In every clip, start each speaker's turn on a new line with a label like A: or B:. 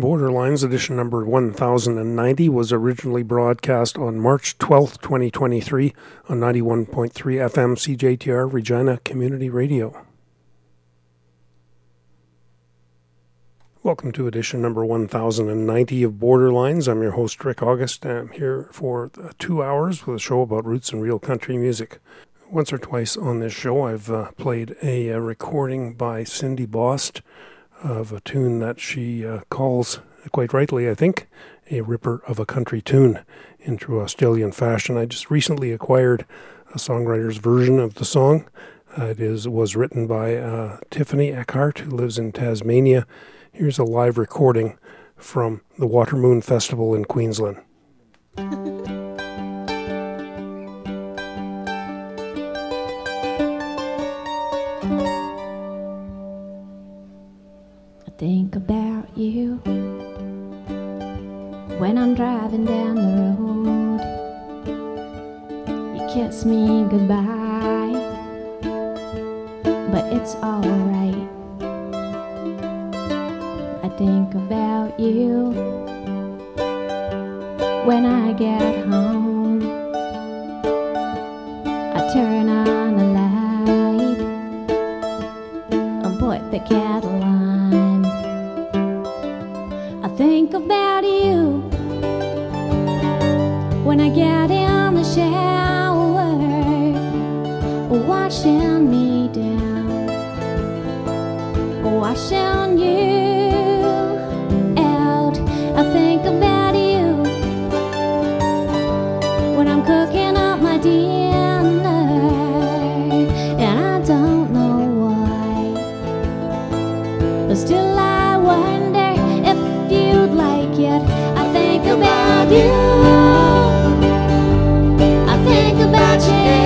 A: Borderlines edition number 1090 was originally broadcast on March 12, 2023 on 91.3 FM CJTR Regina Community Radio. Welcome to edition number 1090 of Borderlines. I'm your host, Rick August. I'm here for two hours with a show about roots and real country music. Once or twice on this show, I've uh, played a, a, recording by Cindy Bost of a tune that she uh, calls, quite rightly, I think, a ripper of a country tune in true Australian fashion. I just recently acquired a songwriter's version of the song. Uh, it is was written by uh, Tiffany Eckhardt, who lives in Tasmania. Here's a live recording from the Watermoon Festival in Queensland.
B: think about you when I'm driving down the road. You kiss me goodbye, but it's alright. I think about you when I get home. I turn on the light and put the kettle on think about you. When I get in the shower, washing me down, washing you you. I think about you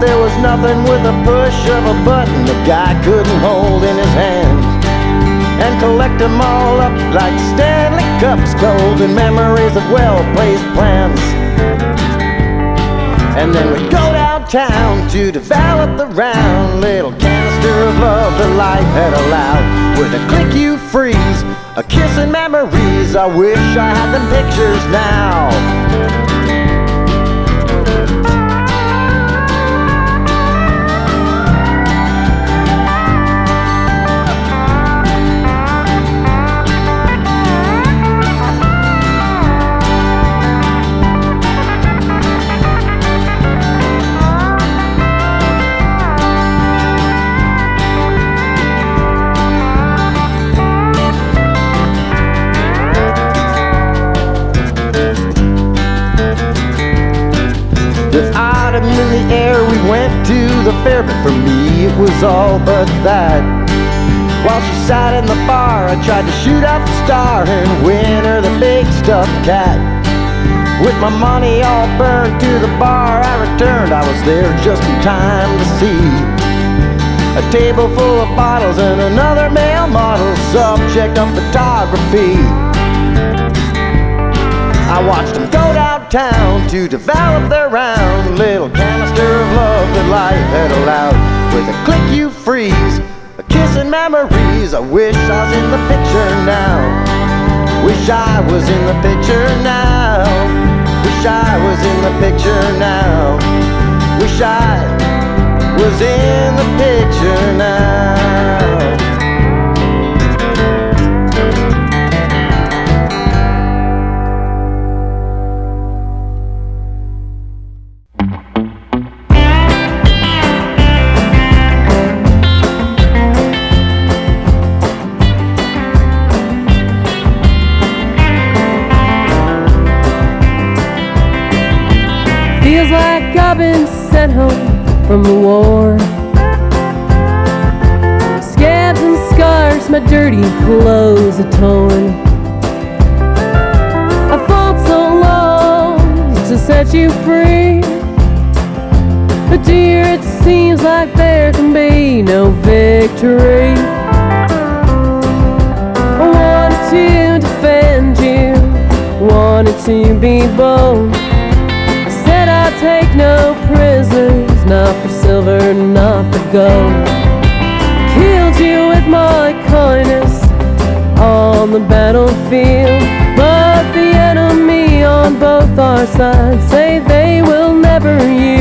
C: There
D: was nothing with a push of a button the guy couldn't hold in his hand. And collect them all up like Stanley Cups, golden memories of well placed plans. And then we go downtown to develop the round little canister of love that life had allowed. With a click you freeze, a kiss and memories. I wish I had them pictures now. Was all but that. While she sat in the bar, I tried to shoot out the star and win her the big stuffed cat. With my money all burned to the bar, I returned. I was there just in time to see a table full of bottles and another male model, subject of photography. I watched them go downtown to develop their round little canister of love that life had allowed. With a click you freeze, a kiss and memories. I wish I was in the picture now. Wish I was in the picture now. Wish I was in the picture now. Wish I was in the picture now.
E: Like I've been sent home from the war. Scabs and scars, my dirty clothes are torn. I fought so long to set you free. But dear, it seems like there can be no victory. I wanted to defend you, wanted to be bold. Take no prisoners, not for silver, not for gold. Killed you with my kindness, on the battlefield. But the enemy on both our sides say they will never yield.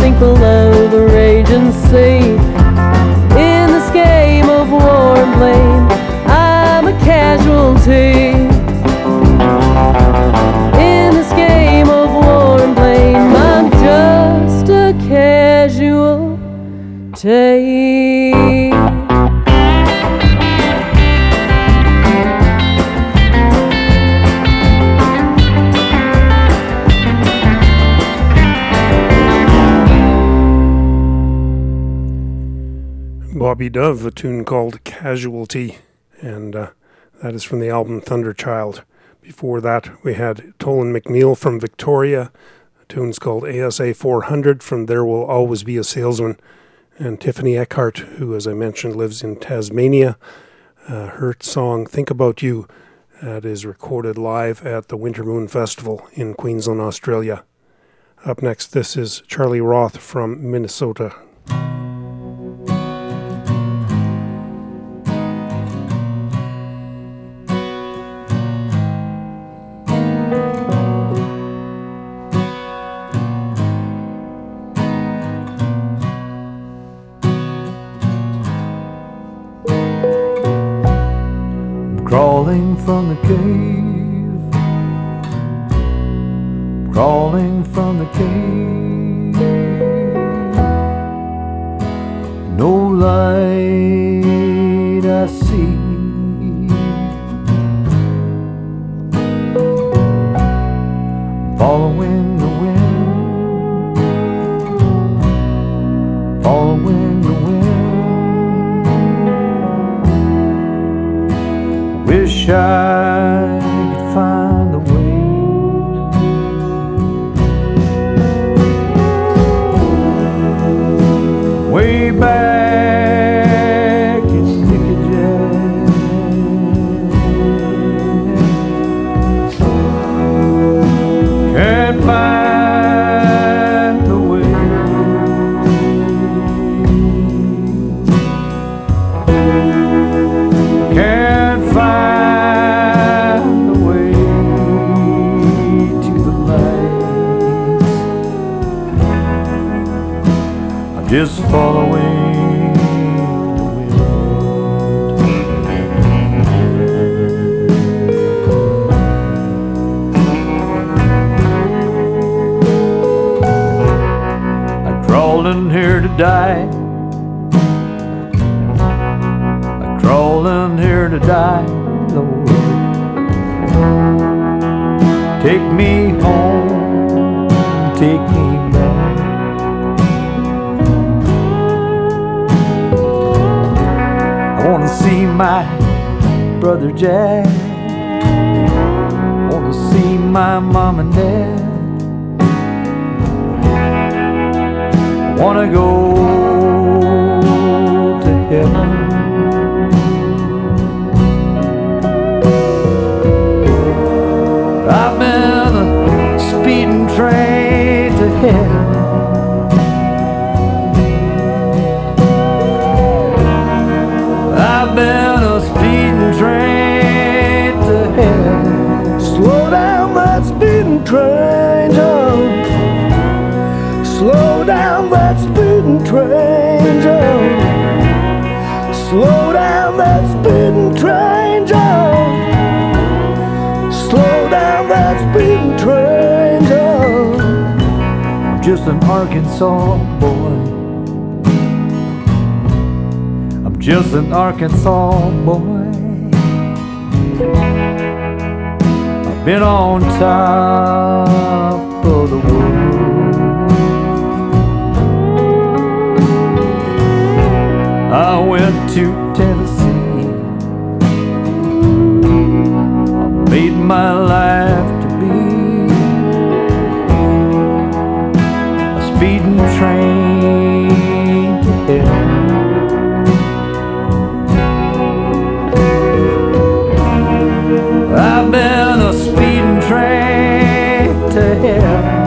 E: Sink below the raging sea? In this game of war and blame, I'm a casualty.
A: Dove, a tune called Casualty, and uh, that is from the album Thunderchild. Before that, we had Tolan McNeil from Victoria, a tune's called ASA 400 from There Will Always Be a Salesman, and Tiffany Eckhardt, who, as I mentioned, lives in Tasmania. Uh, her song Think About You that is recorded live at the Winter Moon Festival in Queensland, Australia. Up next, this is Charlie Roth from Minnesota.
F: Crawling from the cave, crawling from the cave. No light I see. Following my brother Jack. Wanna see my mom and dad. Wanna go to heaven. just an Arkansas boy. I'm just an Arkansas boy.
G: I've been on top of the world. I went to Tennessee. I made my life.
H: yeah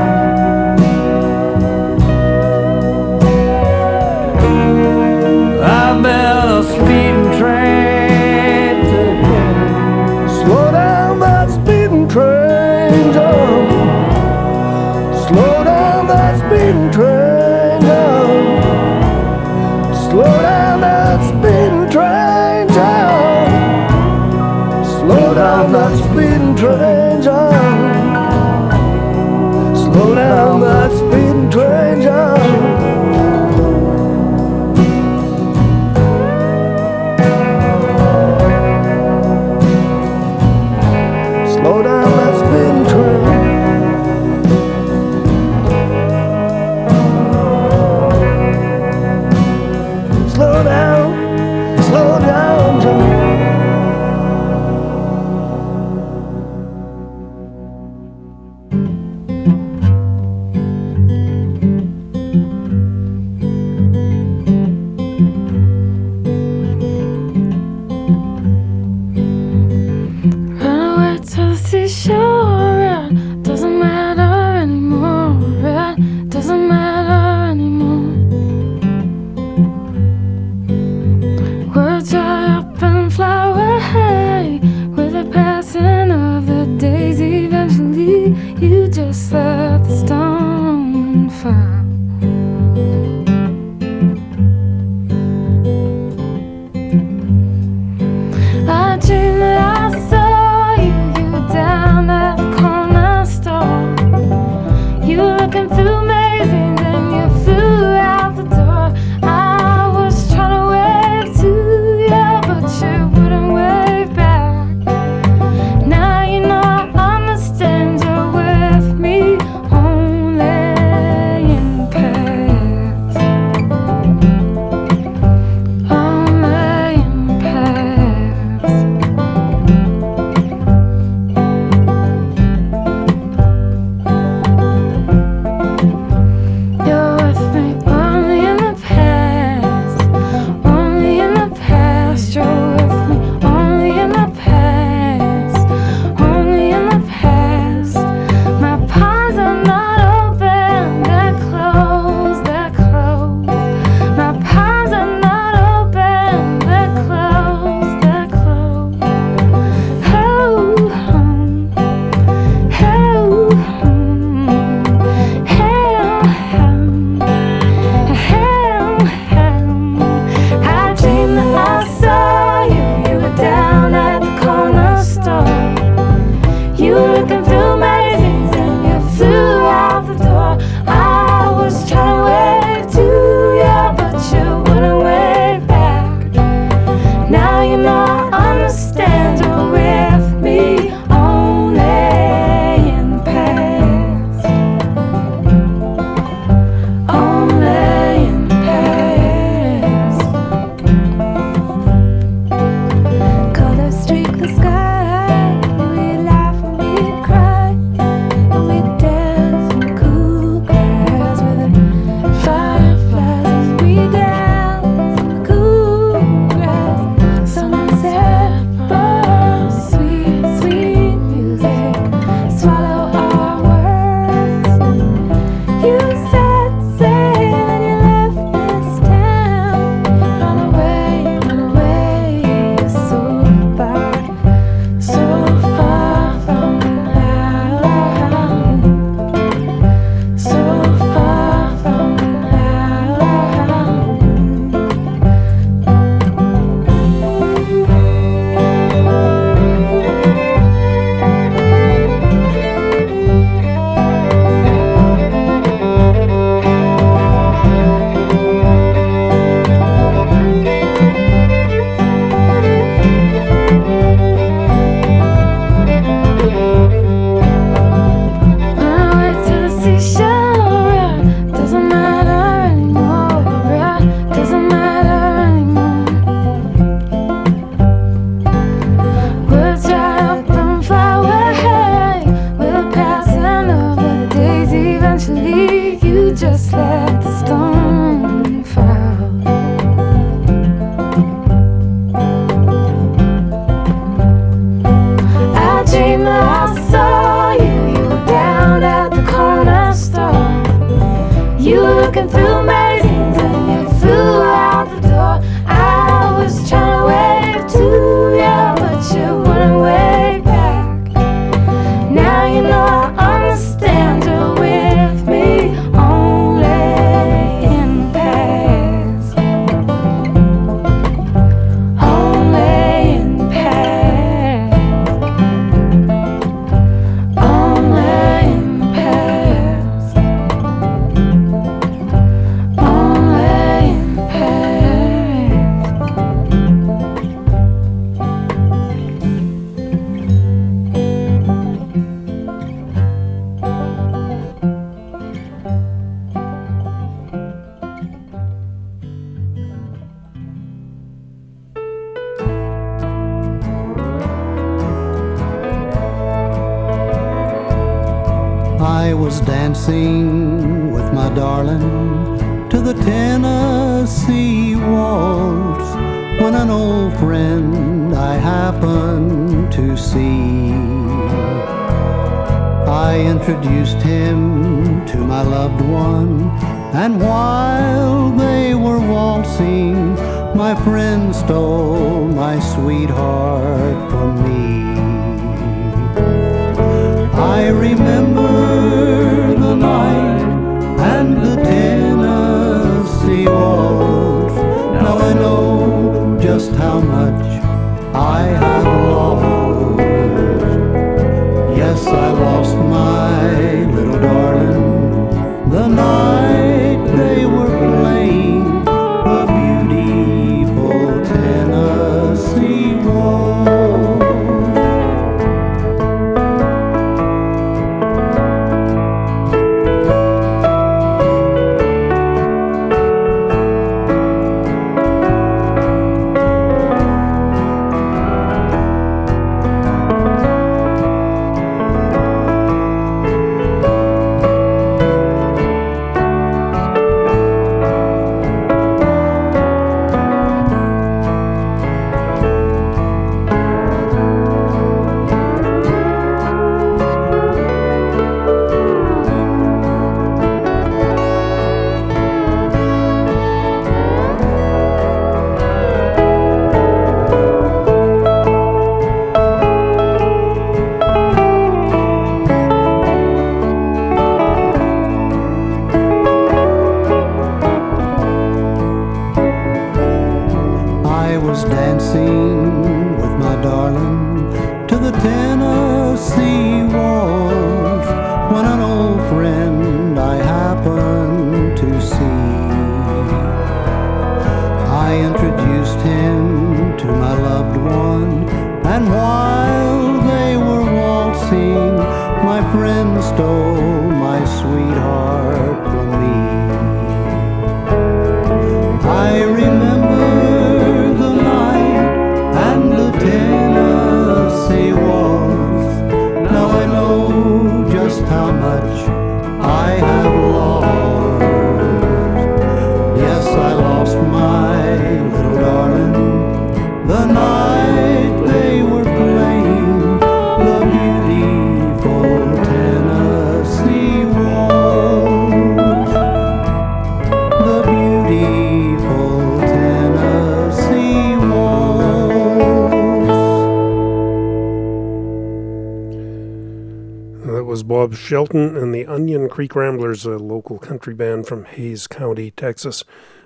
H: Shelton and the Onion Creek Ramblers, a local country band from Hays County, Texas.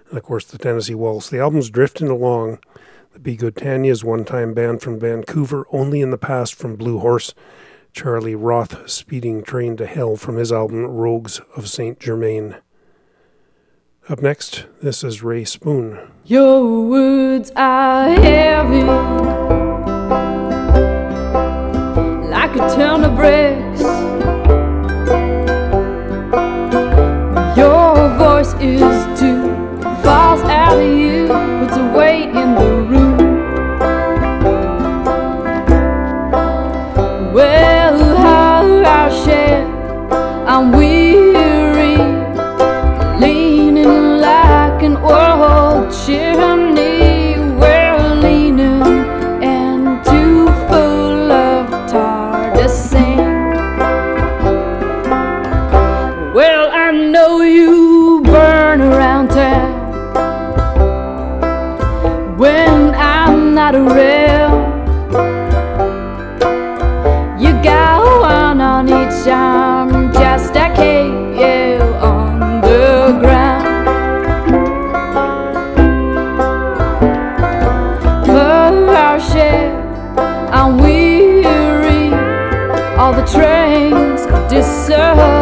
H: And of course, the Tennessee Waltz. The album's drifting along. The Be Good Tanyas one time band from Vancouver, Only in the Past from Blue Horse. Charlie Roth, Speeding Train to Hell from his album Rogues of St. Germain. Up next, this is Rae Spoon.
I: Your words are heavy like a ton of bricks.
F: girl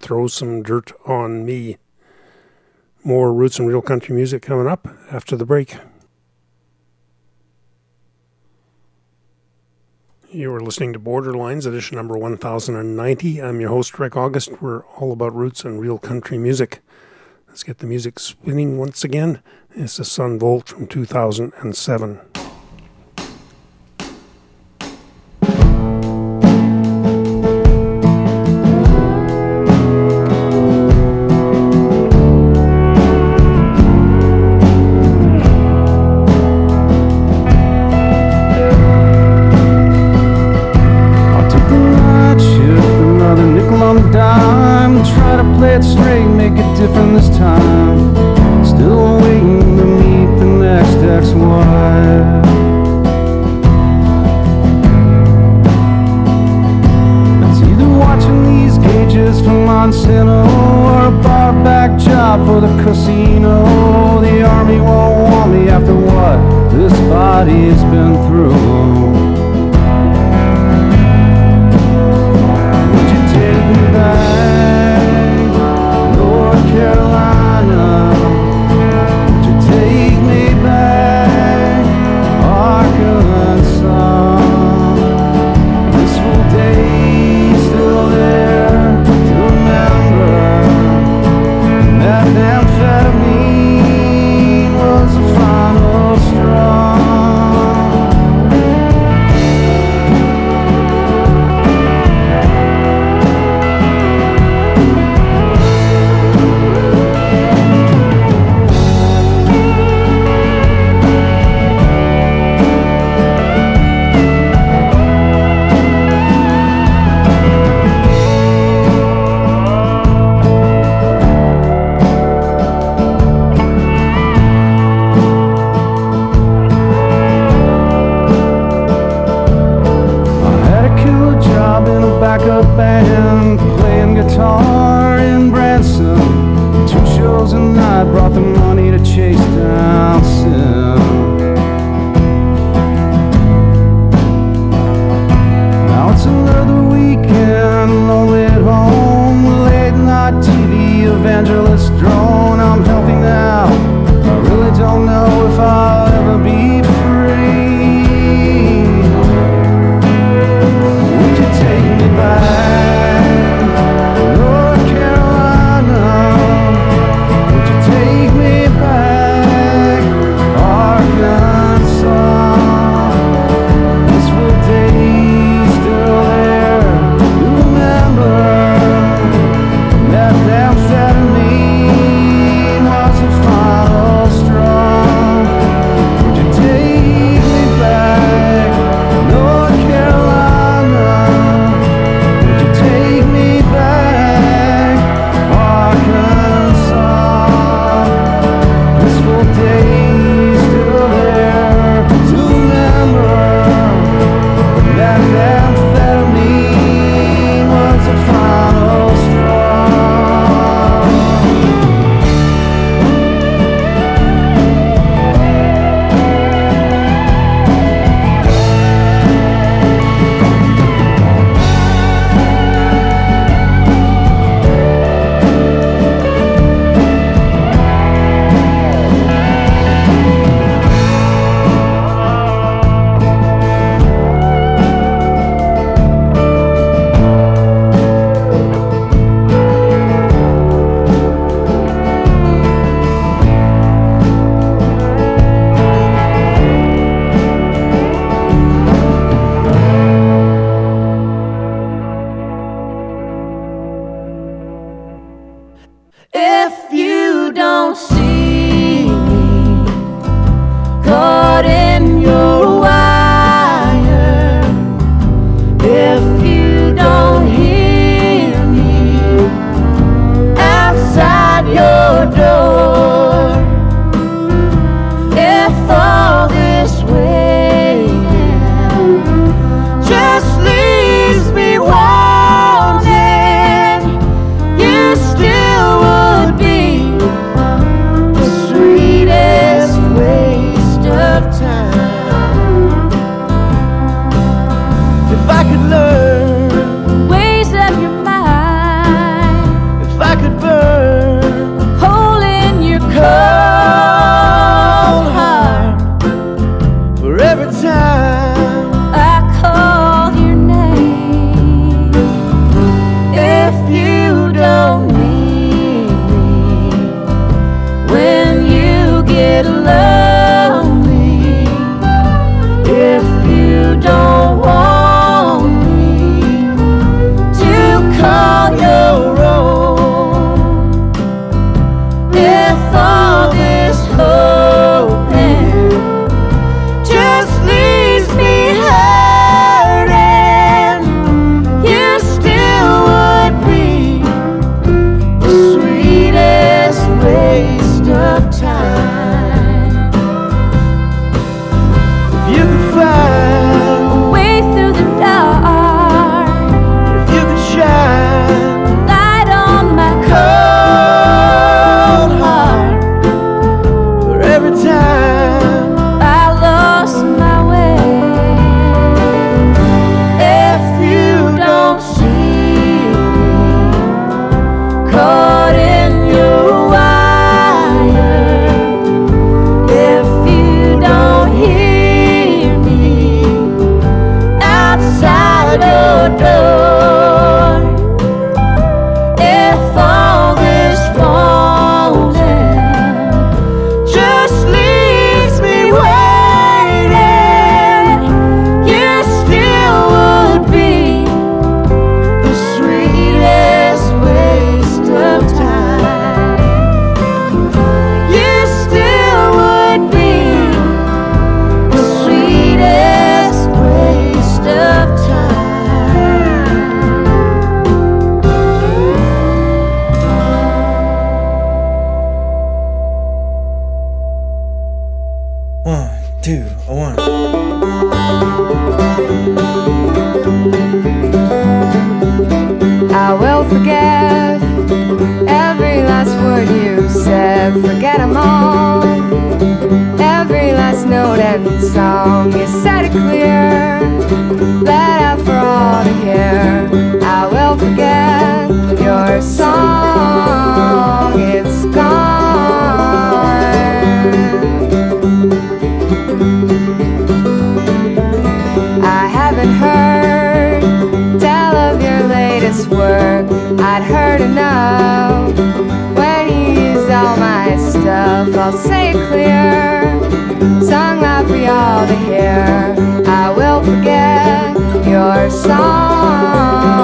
F: Throw Some Dirt on Me. More roots and real country music coming up after the break. You are listening to Borderlines, edition number 1090. I'm your host, Rick August. We're all about roots and real country music. Let's get the music spinning once again. It's a Son Volt from 2007.
J: I'd heard enough. When you use all my stuff, I'll say it clear. Song loud for y'all to hear. I will forget your song.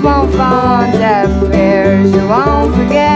J: won't fall. You won't forget.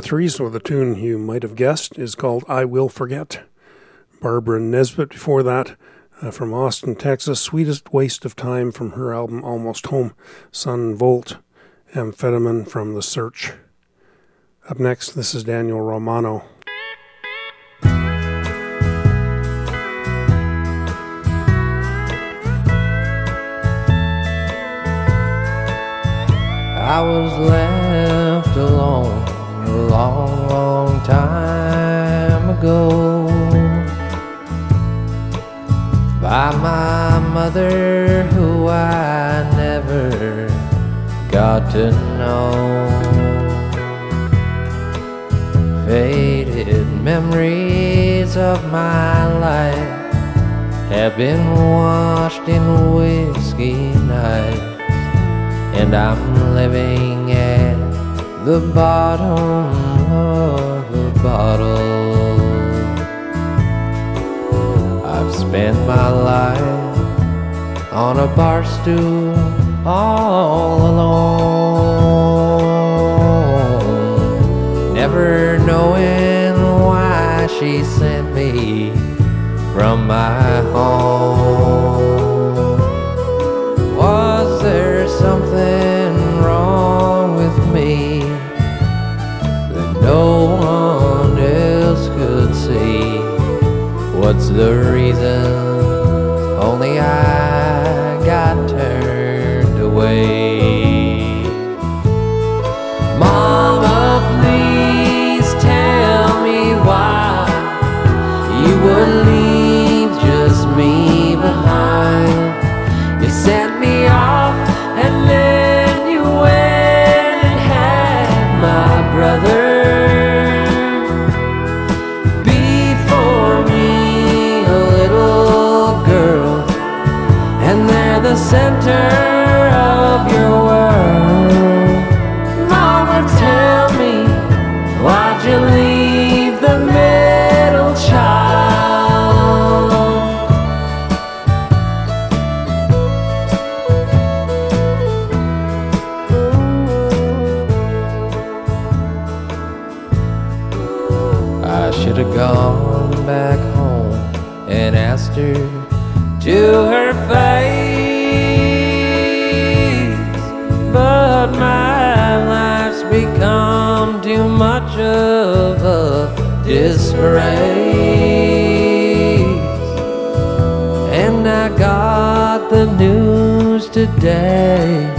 A: 43, so the tune you might have guessed is called I Will Forget. Barbara Nesbitt before that, uh, from Austin, Texas, Sweetest Waste of Time from her album Almost Home, Son Volt, Amphetamine from The Search. Up next, this is Daniel Romano.
K: I was left alone long, long time ago by my mother, who I never got to know. Faded memories of my life have been washed in whiskey nights and I'm living at the bottom of a bottle. I've spent my life on a bar stool all alone, never knowing why she sent me from my What's the reason? Today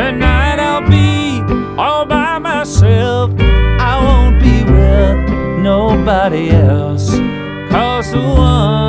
L: Tonight I'll be all by myself, I won't be with nobody else. Cause the one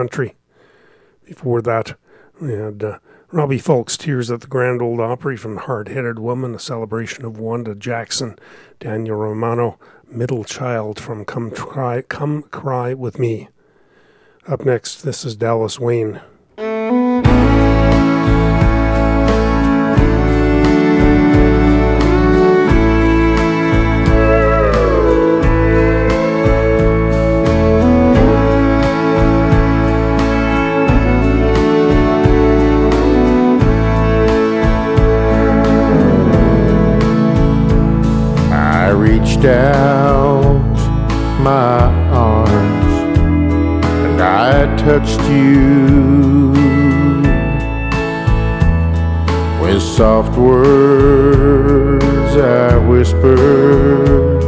A: Country. Before that, we had uh, Robbie Fulks, Tears at the Grand Old Opry from Hard Headed Woman, a celebration of Wanda Jackson. Daniel Romano, Middle Child from Come Cry, Come Cry With Me. Up next, this is Dallas Wayne.
M: Reached out my arms and I touched you with soft words. I whispered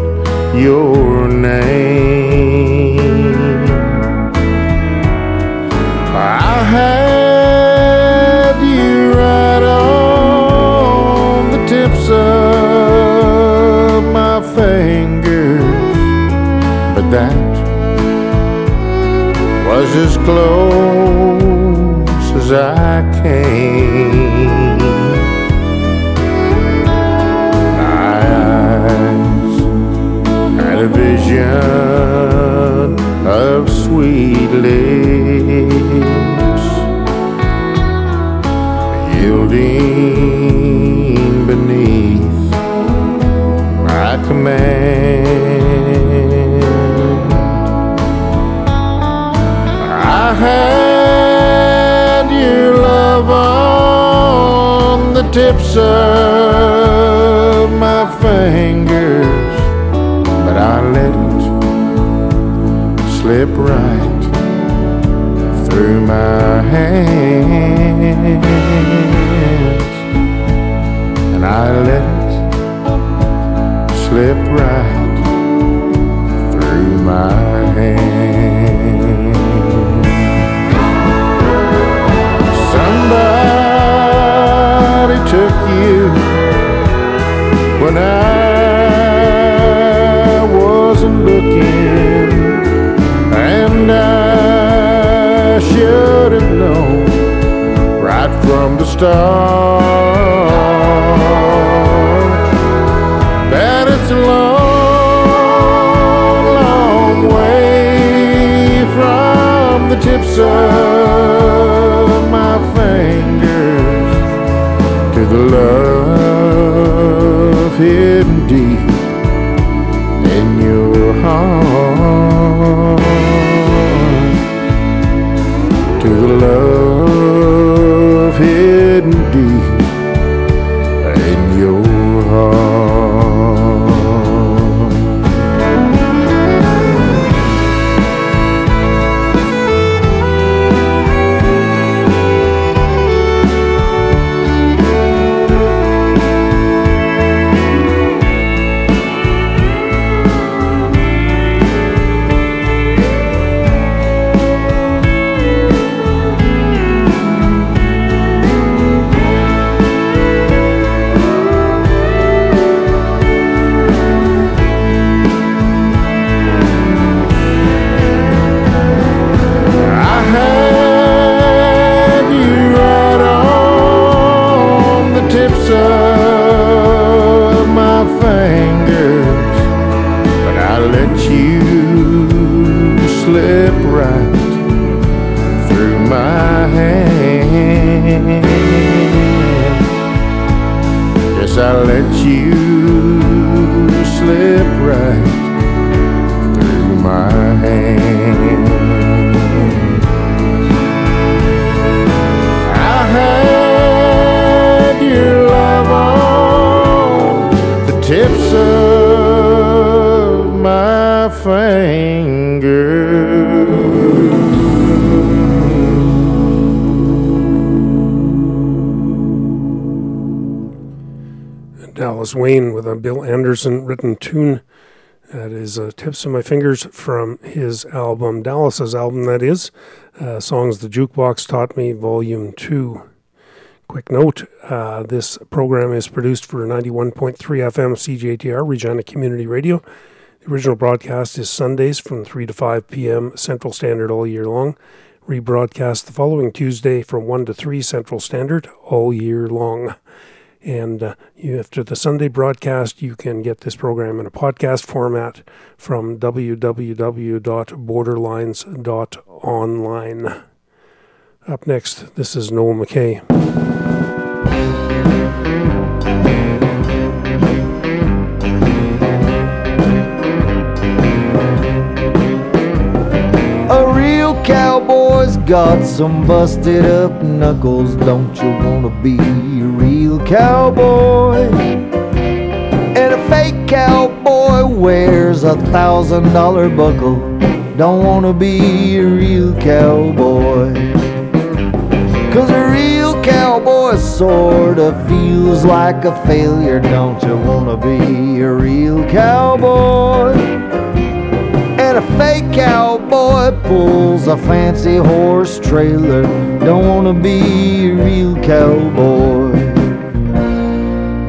M: your name. As close as I came. My eyes had a vision of sweet lips yielding tips of my fingers, but I let it slip right through my hands, and I let it slip right through my hands. When I wasn't looking, and I should have known right from the start that it's a long, long way from the tips of love
A: Wayne with a Bill Anderson written tune. That is uh, Tips of My Fingers from his album, Dallas's album, that is. Uh, Songs the Jukebox Taught Me, Volume 2. Quick note uh, this program is produced for 91.3 FM CJTR, Regina Community Radio. The original broadcast is Sundays from 3 to 5 p.m. Central Standard all year long. rebroadcast the following Tuesday from 1 to 3 Central Standard all year long. And uh, you, after the Sunday broadcast, you can get this program in a podcast format from www.borderlines.online. Up next, this is Noel McKay.
H: A real cowboy's got some busted up knuckles. Don't you wanna be cowboy? And a fake cowboy wears a thousand dollar buckle. Don't wanna be a real cowboy. Cause a real cowboy sorta feels like a failure. Don't you wanna be a real cowboy? And a fake cowboy pulls a fancy horse trailer. Don't wanna be a real cowboy.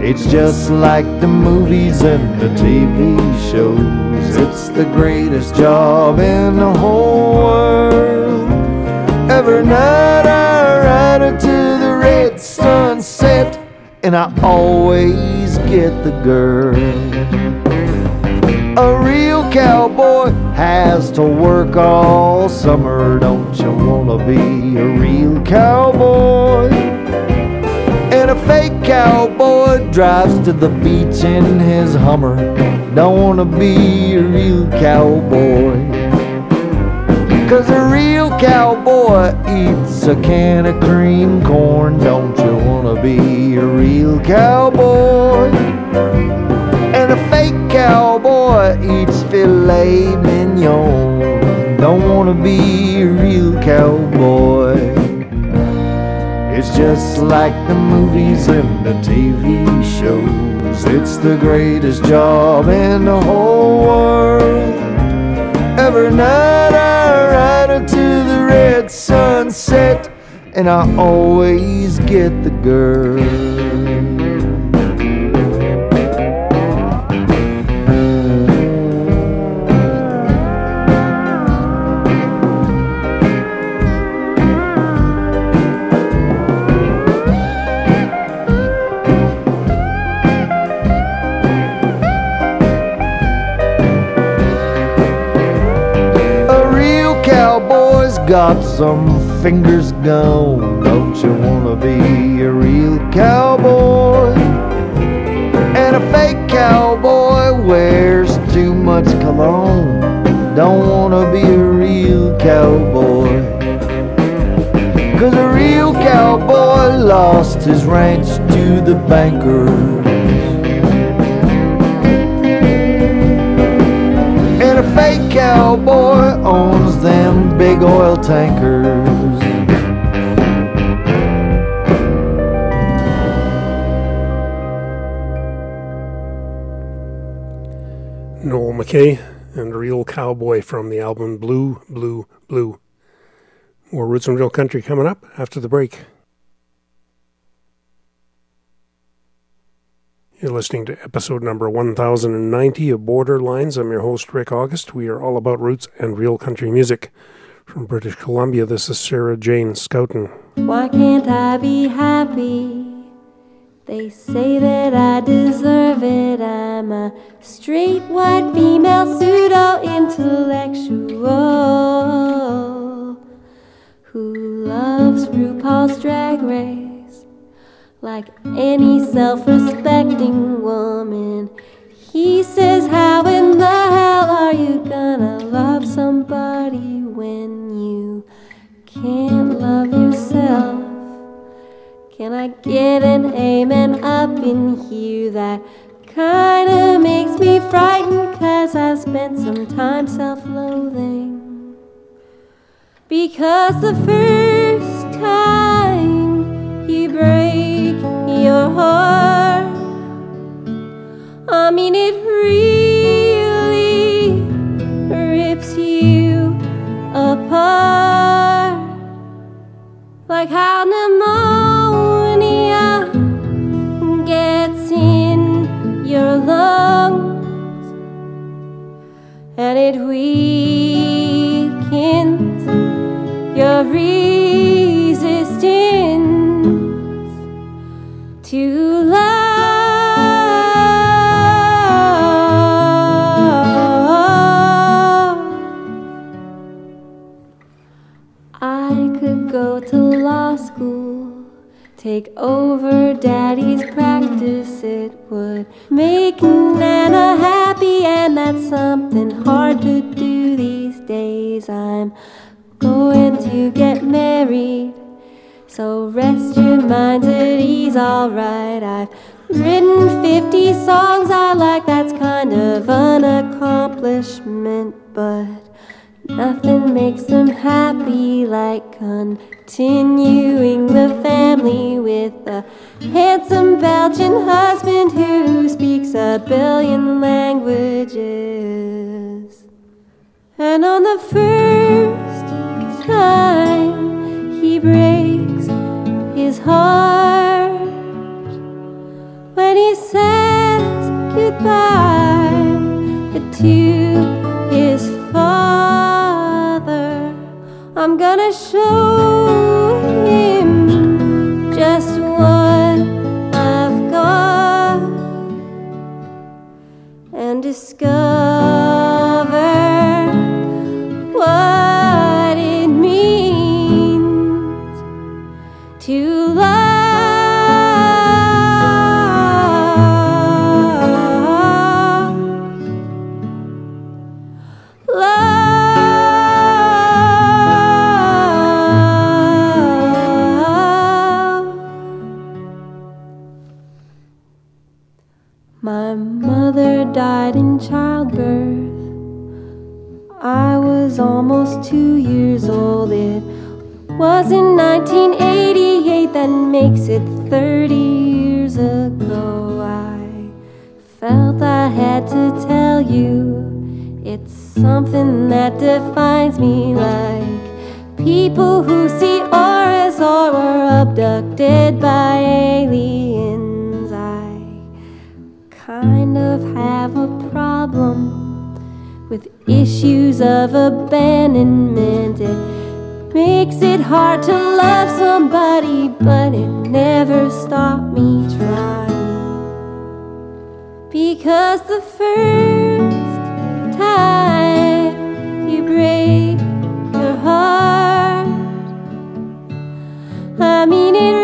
H: It's just like the movies and the TV shows. It's the greatest job in the whole world. Every night I ride into the red sunset, and I always get the girl. A real cowboy has to work all summer. Don't you wanna be a real cowboy? Fake cowboy drives to the beach in his Hummer. Don't wanna be a real cowboy. Cause a real cowboy eats a can of cream corn. Don't you wanna be a real cowboy? And a fake cowboy eats filet mignon. Don't wanna be a real cowboy. It's just like the movies and the TV shows. It's the greatest job in the whole world. Every night I ride into the red sunset, and I always get the girl. Got some fingers gone. Don't you wanna be a real cowboy? And a fake cowboy wears too much cologne. Don't wanna be a real cowboy. Cause a real cowboy lost his ranch to the bankers. And a fake cowboy owns them big oil tankers.
A: Noel McKay and Real Cowboy from the album Blue, Blue, Blue. More Roots and Real Country coming up after the break. You're listening to episode number 1090 of Borderlines. I'm your host, Rick August. We are all about roots and real country music. From British Columbia, this is Sarah Jane Scouten.
N: Why can't I be happy? They say that I deserve it. I'm a straight white female pseudo intellectual who loves RuPaul's Drag Race like any self respecting woman. He says, How in the hell are you gonna love somebody when you can't love yourself? Can I get an amen up in here? That kinda makes me frightened, cause I've spent some time self loathing. Because the first time your heart, I mean, it really rips you apart. Like how pneumonia gets in your lungs and it weakens to love. I could go to law school, take over daddy's practice. It would make Nana happy, and that's something hard to do these days. I'm going to get married. So rest your minds at ease, alright. I've written 50 songs I like, that's kind of an accomplishment, but nothing makes them happy like continuing the family with a handsome Belgian husband who speaks a billion languages. And on the first time he breaks his heart when he says goodbye to his father. I'm gonna show him just what I've got and discover was in 1988, that makes it 30 years ago. I felt I had to tell you it's something that defines me like people who see auras or were abducted by aliens. I kind of have a problem with issues of abandonment. It makes it hard to love somebody, but it never stopped me trying. Because the first time you break your heart, I mean it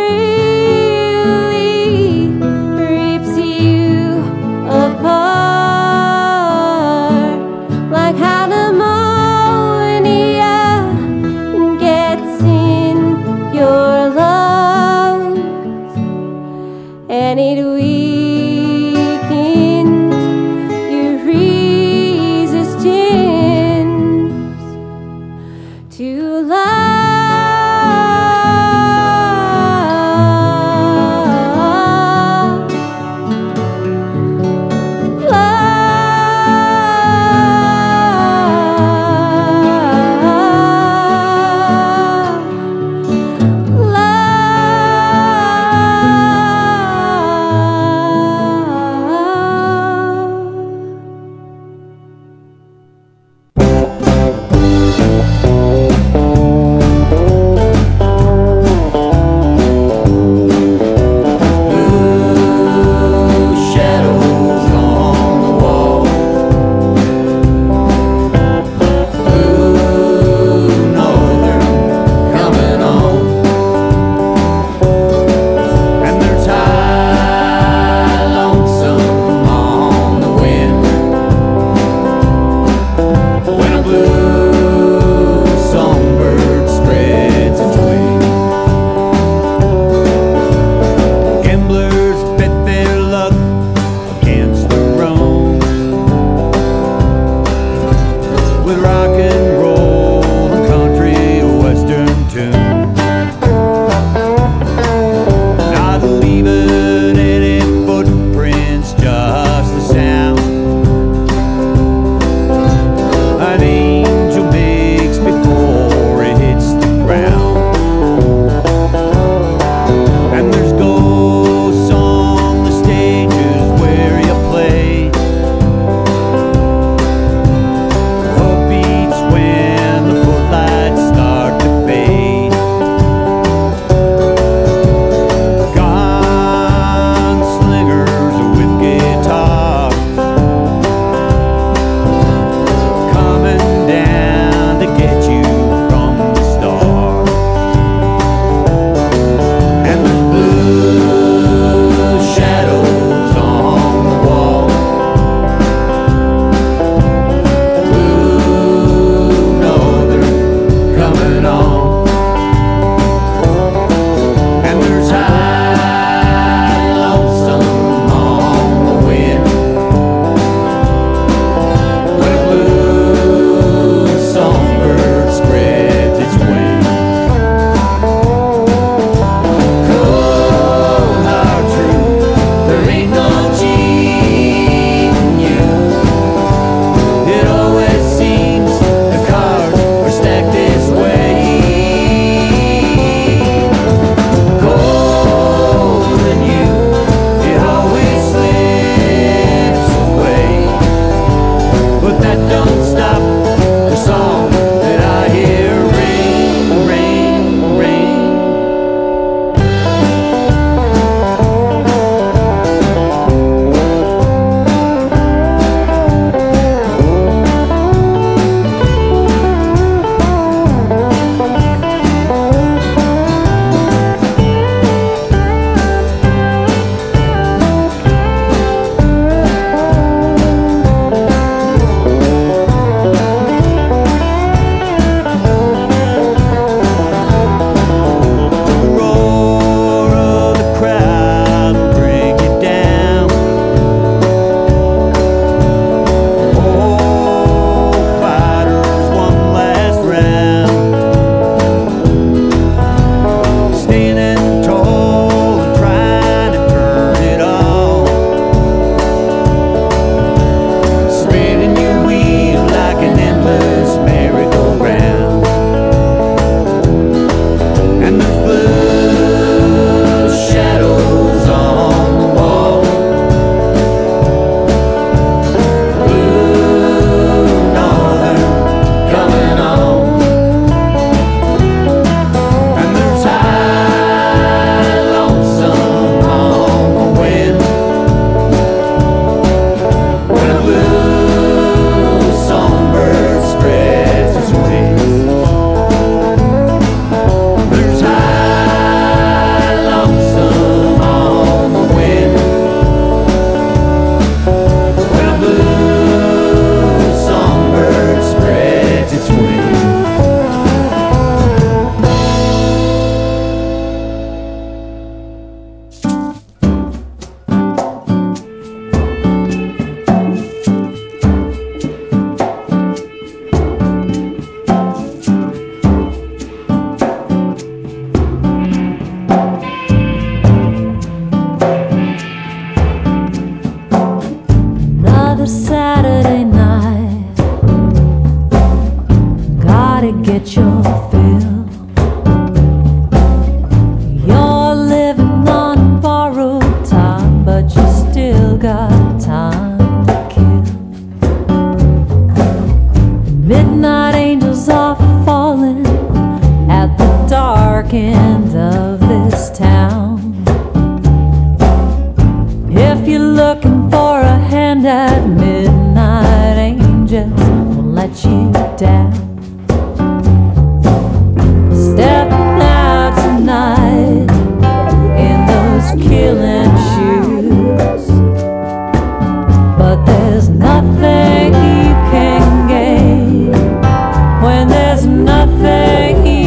O: when there's nothing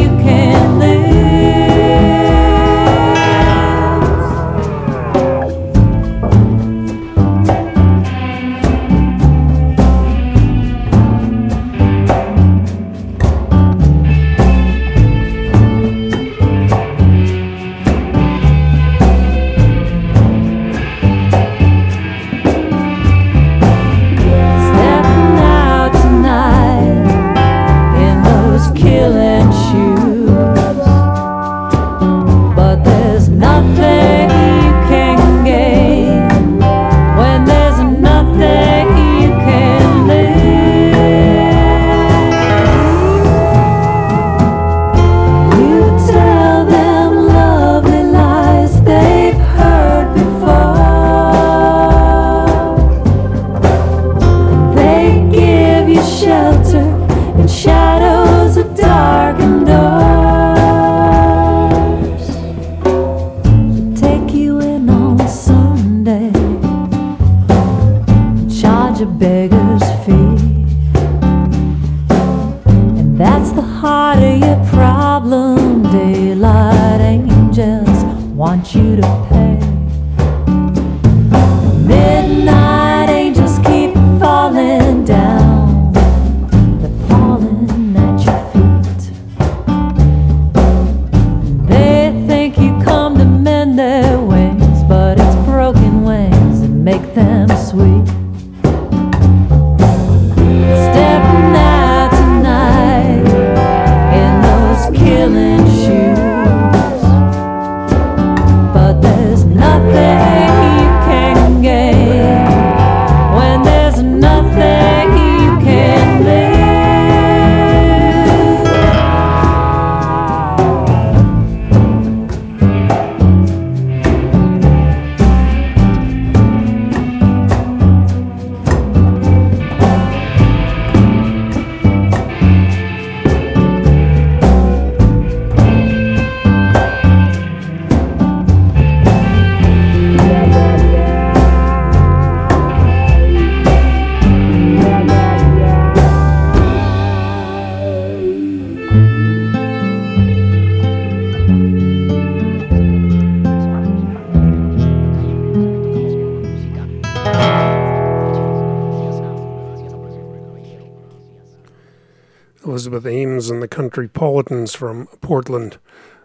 O: And
A: from Portland.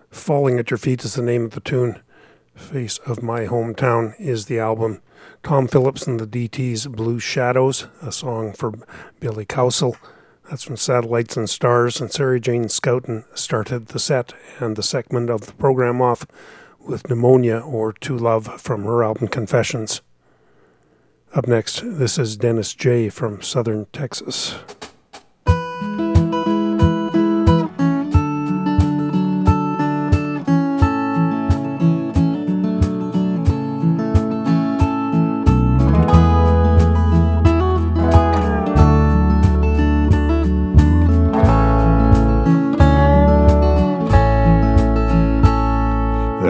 A: Falling at Your Feet is the name of the tune. Face of My Hometown is the album. Tom Phillips and the DT's Blue Shadows, a song for Billy Cowsill. That's from Satellites and Stars. And Sarah Jane Scouten started the set and the segment of the program off with Pneumonia or To Love from her album Confessions. Up next, this is Dennis Jay from Southern Texas.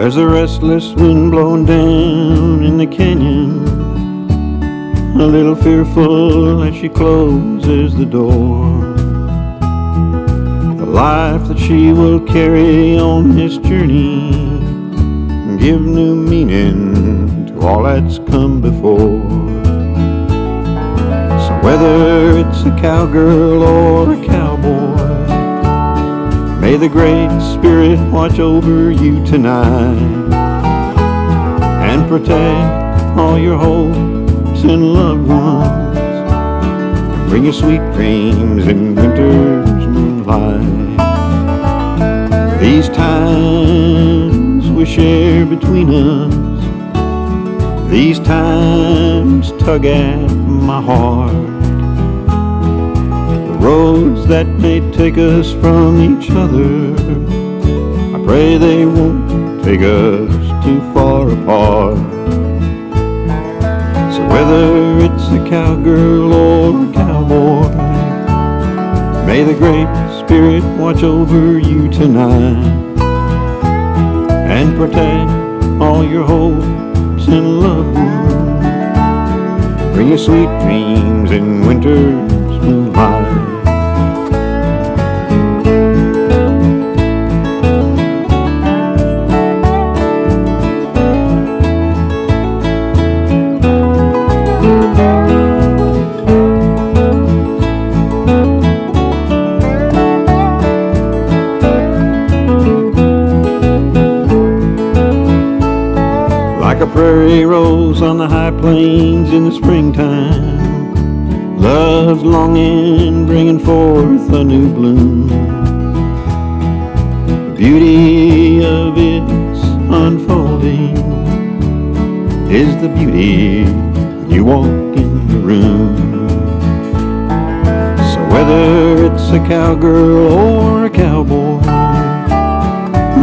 H: There's a restless wind blowing down in the canyon, a little fearful as she closes the door. The life that she will carry on this journey, give new meaning to all that's come before. So whether it's a cowgirl or a cowboy, May the Great Spirit watch over you tonight and protect all your hopes and loved ones. Bring you sweet dreams in winter's moonlight. These times we share between us These times tug at my heart. Roads that may take us from each other, I pray they won't take us too far apart. So whether it's a cowgirl or a cowboy, may the Great Spirit watch over you tonight and protect all your hopes and ones. Bring you sweet dreams in winter's prairie rose on the high plains in the springtime. Love's longing bringing forth a new bloom. The beauty of its unfolding is the beauty when you walk in the room. So whether it's a cowgirl or a cowboy,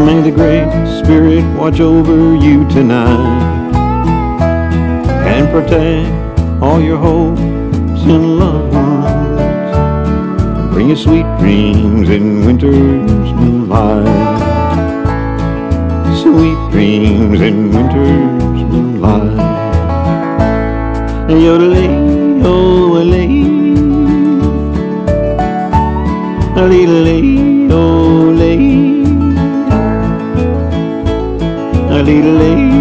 H: May the Great Spirit watch over you tonight and protect all your hopes and loved ones. Bring you sweet dreams in winter's moonlight. Sweet dreams in winter's moonlight. Yodelay, oh, lay. A little lay, oh, lay. A little lay, oh,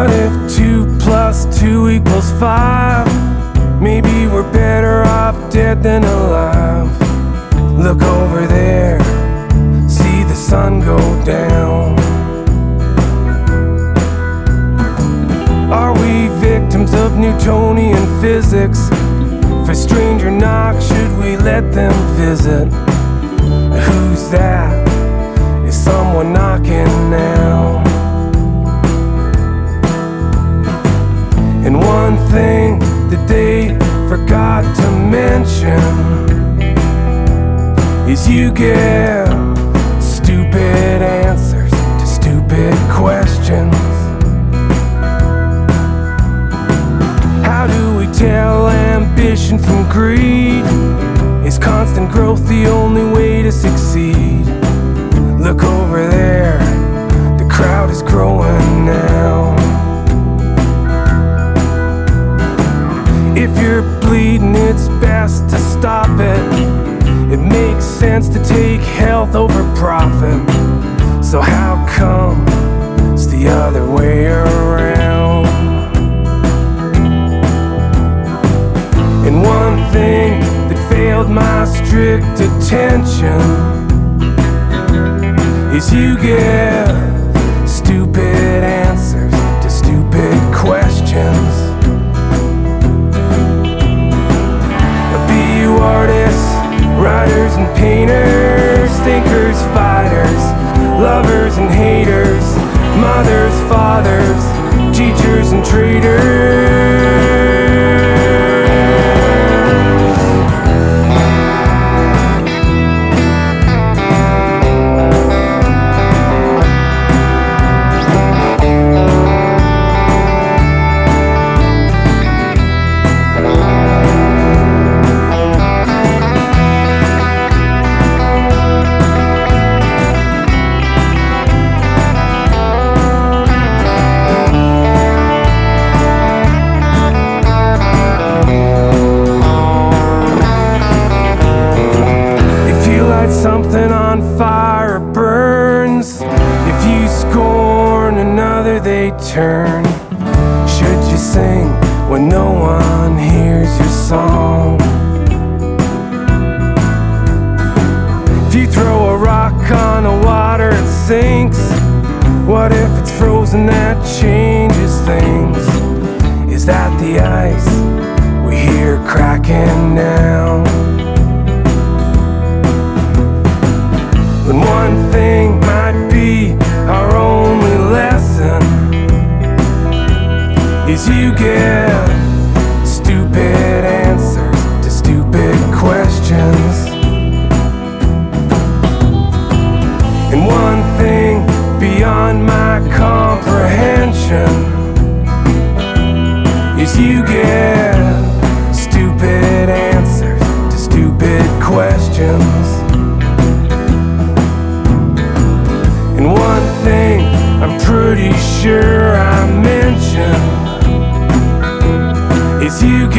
P: What if two plus two equals five? Maybe we're better off dead than alive. Look over there, see the sun go down. Are we victims of Newtonian physics? If a stranger knocks, should we let them visit? Who's that? Is someone knocking now? And one thing that they forgot to mention is you give stupid answers to stupid questions. How do we tell ambition from greed? Is constant growth the only way to succeed? Look over there, the crowd is growing now. If you're bleeding, it's best to stop it. It makes sense to take health over profit. So, how come it's the other way around? And one thing that failed my strict attention is you give stupid answers to stupid questions. Artists, writers and painters, thinkers, fighters, lovers and haters, mothers, fathers, teachers and traders.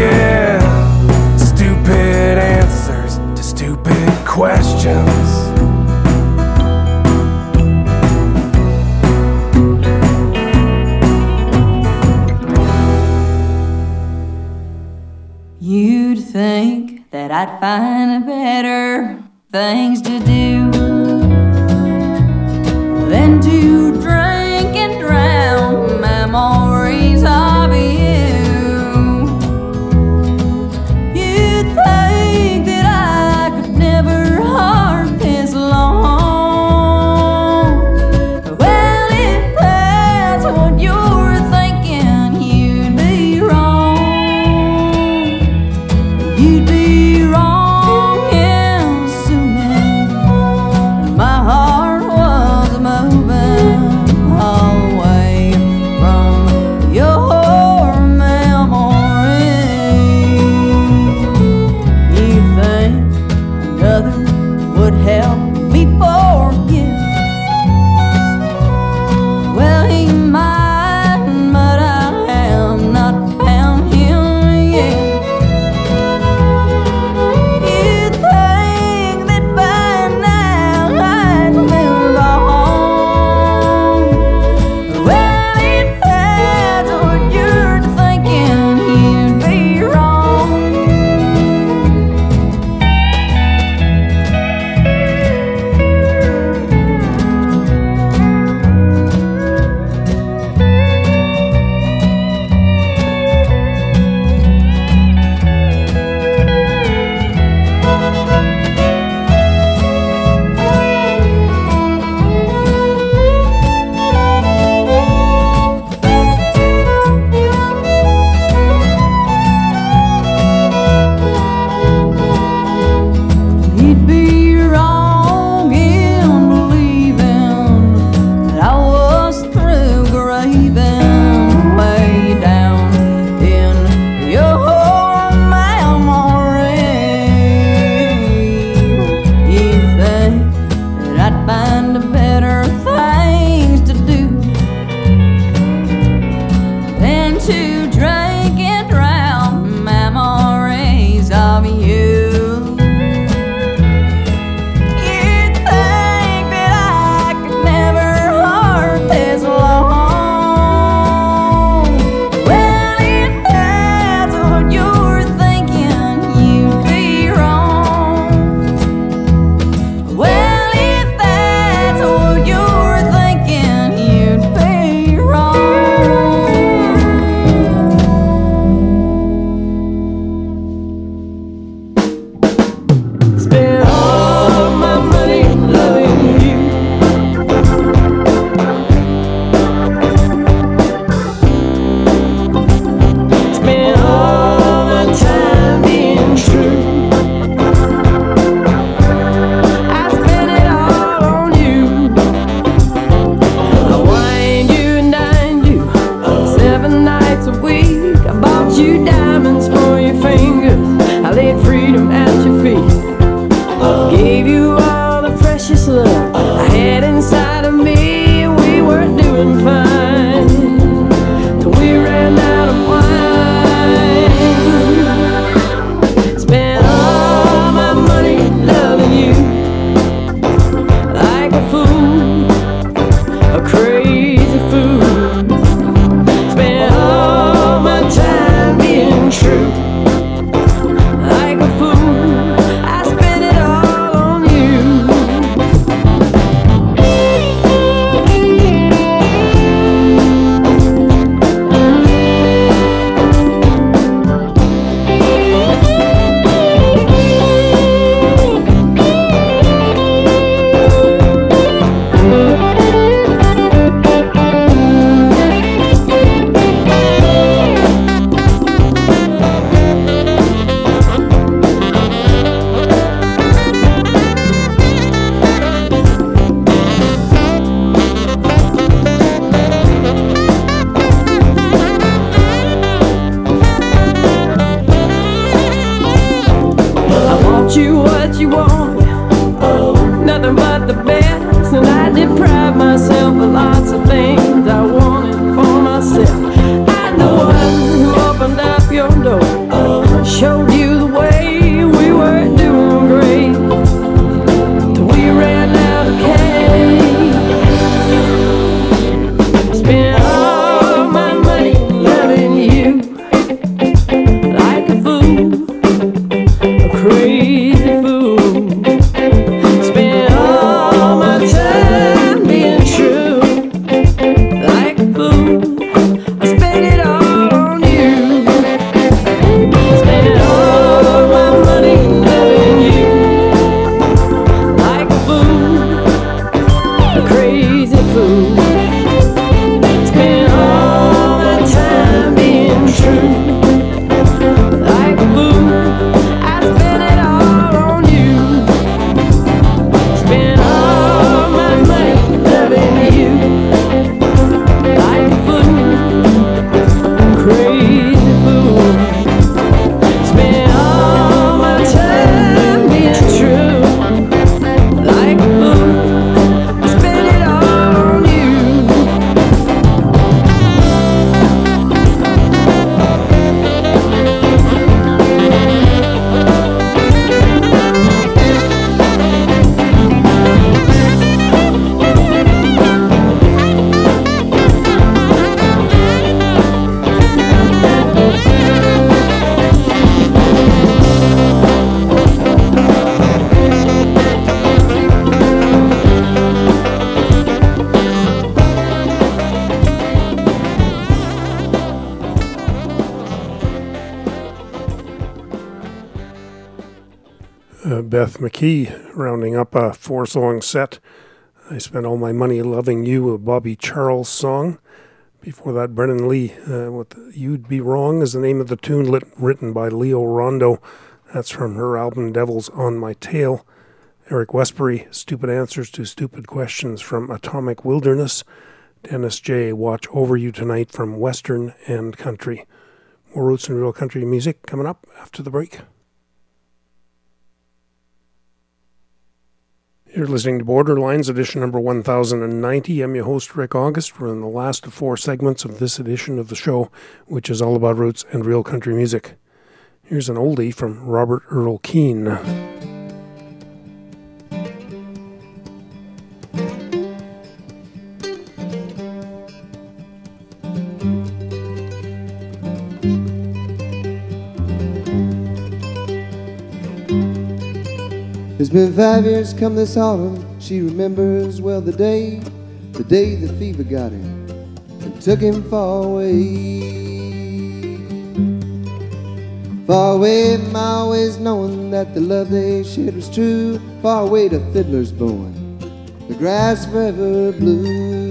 P: give stupid answers to stupid questions.
I: You'd think that I'd find better things to
A: McKee rounding up a four song set. I spent all my money loving you, a Bobby Charles song. Before that, Brennen Leigh uh, with You'd Be Wrong is the name of the tune lit, written by Leo Rondeau. That's from her album Devils on My Tail. Eric Westbury, Stupid Answers to Stupid Questions from Atomic Wilderness. Dennis Jay Watch Over You Tonight from Western and Country. More roots and real country music coming up after the break. You're listening to Borderlines, edition number 1090. I'm your host, Rick August. We're in the last of four segments of this edition of the show, which is all about roots and real country music. Here's an oldie from Robert Earl
Q: Keen. Been five years come this autumn. She remembers well the day, the day the fever got him and took him far away. Far away always knowing that the love they shared was true. Far away to fiddlers blowing, the grass forever blue.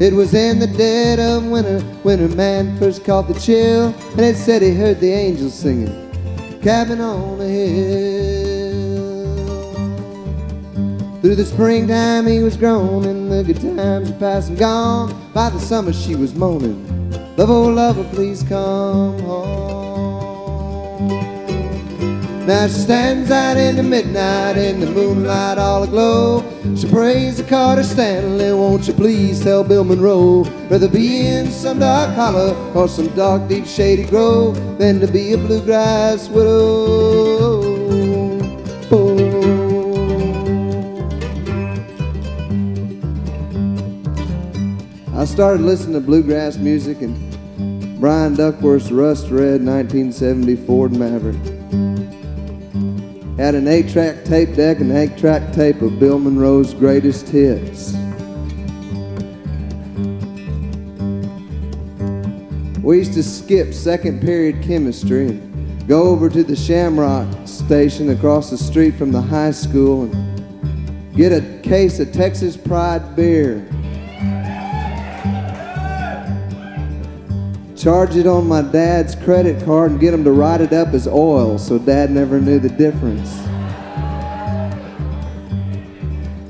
Q: It was in the dead of winter when her man first caught the chill, and it said he heard the angels singing cabin on a hill. Through the springtime he was grown, and the good times were past and gone. By the summer she was moaning, Love, oh lover, oh, please come home. Now she stands out in the midnight in the moonlight all aglow. She prays to Carter Stanley, won't you please tell Bill Monroe? Rather be in some dark hollow or some dark, deep, shady grove than to be a bluegrass widow. Oh. I started listening to bluegrass music and Brian Duckworth's Rust Red 1970 Ford Maverick. Had an 8-track tape deck and 8-track tape of Bill Monroe's greatest hits. We used to skip second period chemistry and go over to the Shamrock station across the street from the high school and get a case of Texas Pride beer. Charge it on my dad's credit card and get him to write it up as oil so dad never knew the difference.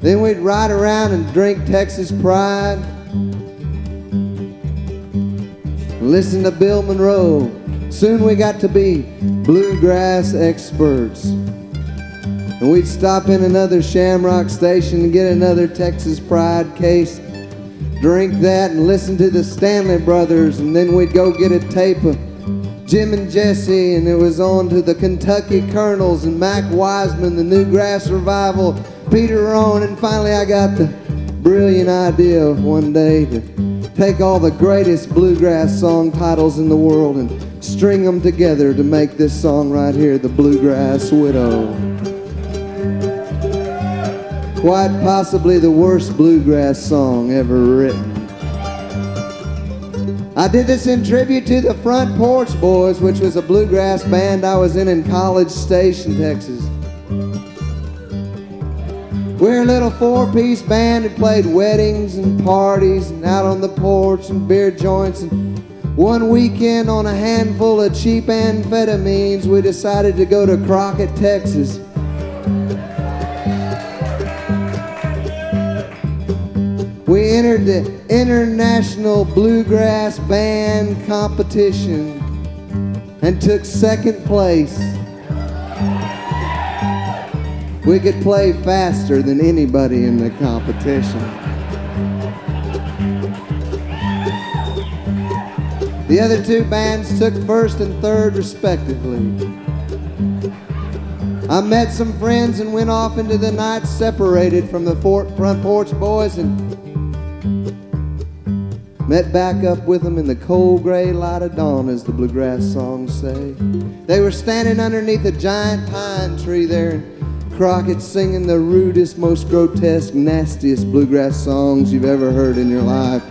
Q: Then we'd ride around and drink Texas Pride. Listen to Bill Monroe Soon we got to be bluegrass experts. And we'd stop in another Shamrock station and get another Texas Pride case, drink that and listen to the Stanley Brothers, and then we'd go get a tape of Jim and Jesse, and it was on to the Kentucky Colonels and Mac Wiseman, the New Grass Revival, Peter Rowan, and finally I got the brilliant idea one day to take all the greatest bluegrass song titles in the world and string them together to make this song right here, The Bluegrass Widow. Quite possibly the worst bluegrass song ever written. I did this in tribute to the Front Porch Boys, which was a bluegrass band I was in in College Station, Texas. We're a little four-piece band that played weddings and parties and out on the porch and beer joints. And one weekend on a handful of cheap amphetamines, we decided to go to Crockett, Texas. We entered the International Bluegrass Band Competition and took second place. We could play faster than anybody in the competition. The other two bands took first and third, respectively. I met some friends and went off into the night separated from the front porch boys and met back up with them in the cold gray light of dawn, as the bluegrass songs say. They were standing underneath a giant pine tree there Crockett singing the rudest, most grotesque, nastiest bluegrass songs you've ever heard in your life.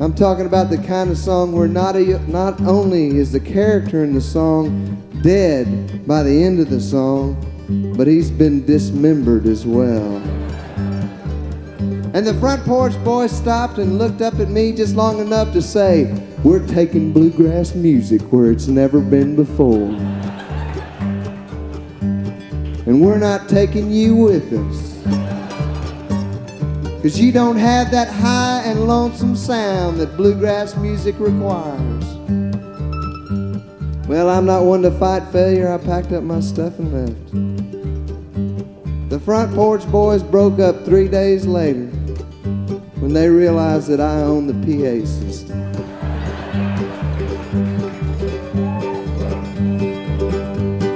Q: I'm talking about the kind of song where not, a, not only is the character in the song dead by the end of the song, but he's been dismembered as well. And the front porch boys stopped and looked up at me just long enough to say, We're taking bluegrass music where it's never been before. And we're not taking you with us. Because you don't have that high and lonesome sound that bluegrass music requires. Well, I'm not one to fight failure. I packed up my stuff and left. The front porch boys broke up three days later when they realize that I own the PA system.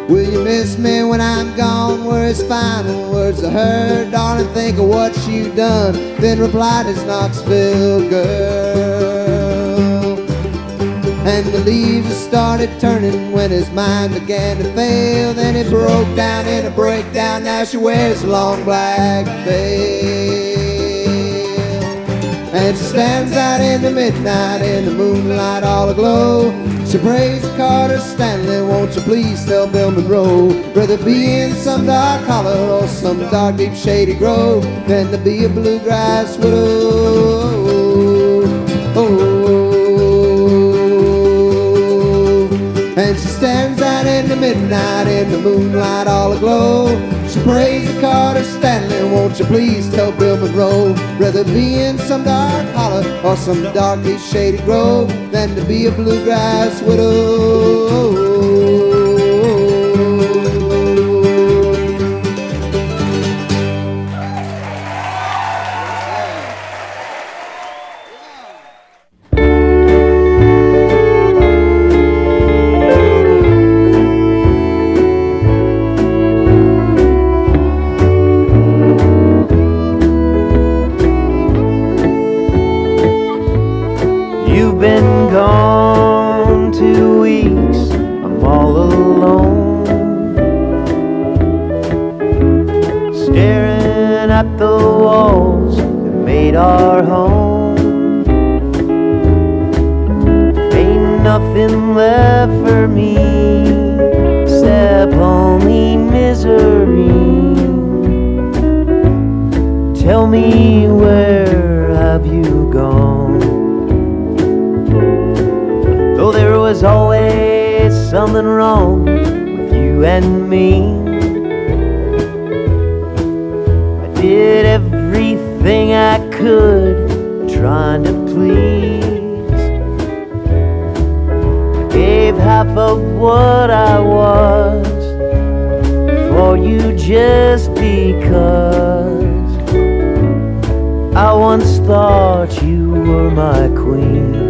Q: Will you miss me when I'm gone? His final words to her. Darling, think of what you done. Then replied his Knoxville girl. And the leaves started turning when his mind began to fail. Then it broke down in a breakdown. Now she wears a long black veil. And she stands out in the midnight in the moonlight all aglow. She prays Carter Stanley, won't you please tell Bill Monroe? Rather be in some dark hollow or some dark deep shady grove than to be a bluegrass widow. Oh. And she stands out in the midnight in the moonlight all aglow. Prays to Carter Stanley, won't you please tell Bill Monroe? Rather be in some dark hollow or some darkly shady grove than to be a bluegrass widow.
M: At the walls that made our home. Ain't nothing left for me except only misery. Tell me where have you gone? Though there was always something wrong with you and me. Did everything I could trying to please.
R: Gave half of what I was for you just because I once thought you were my queen.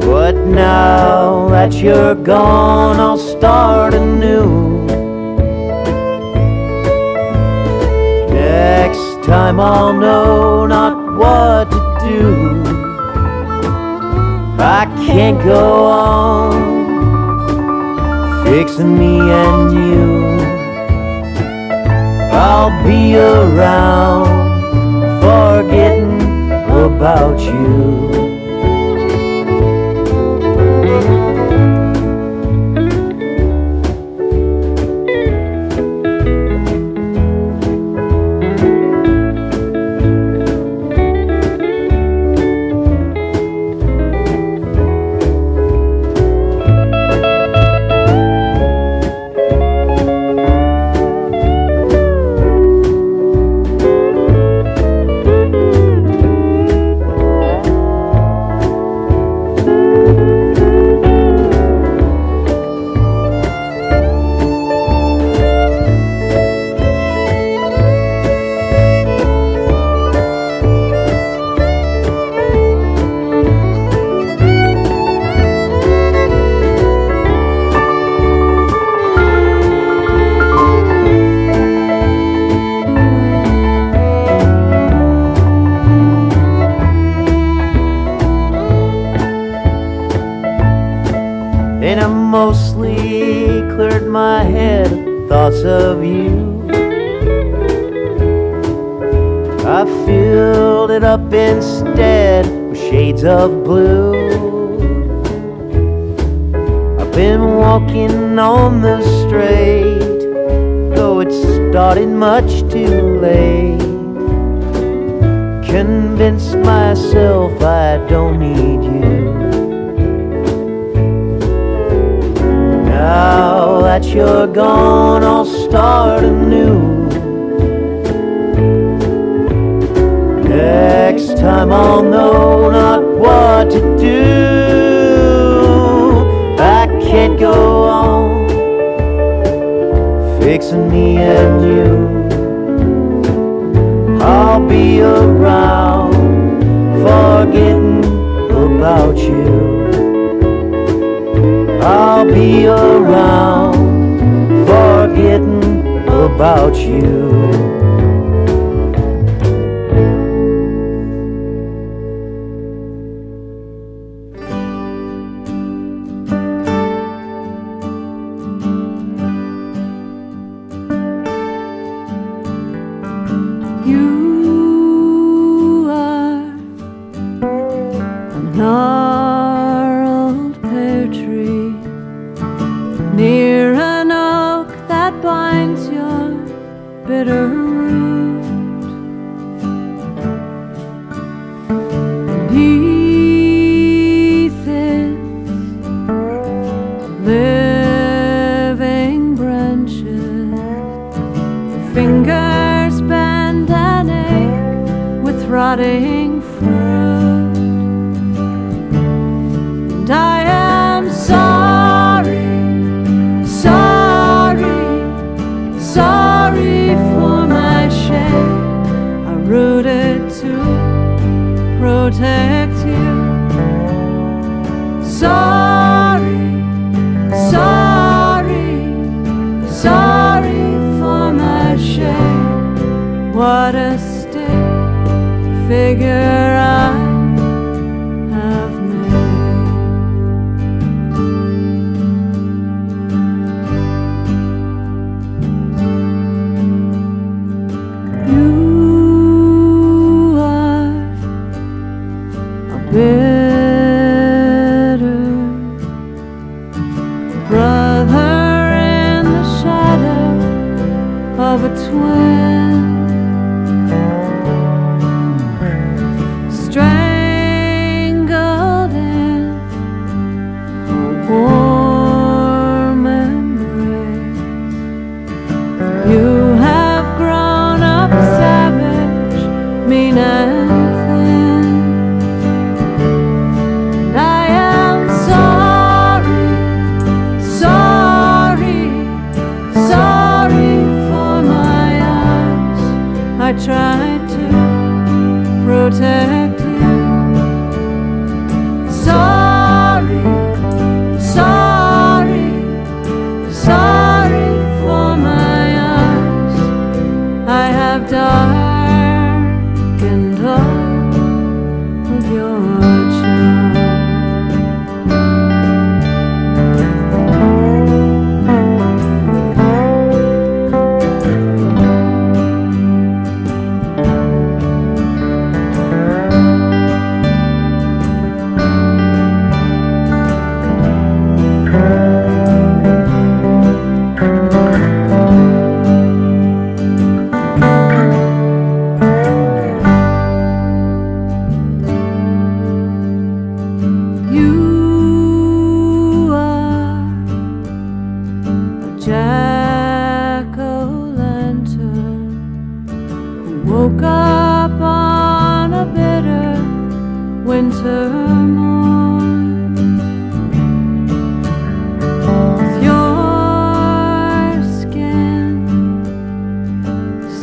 R: But now that you're gone, I'll start anew. Time I'll know not what to do. I can't go on fixing me and you. I'll be around forgetting about you. Of blue. I've been walking on the straight, though it started much too late. Convince myself I don't need you. Now that you're gone, I'll start anew. Next time I'll know not what to do. I can't go on fixing me and you. I'll be around forgetting about you. I'll be around forgetting about you.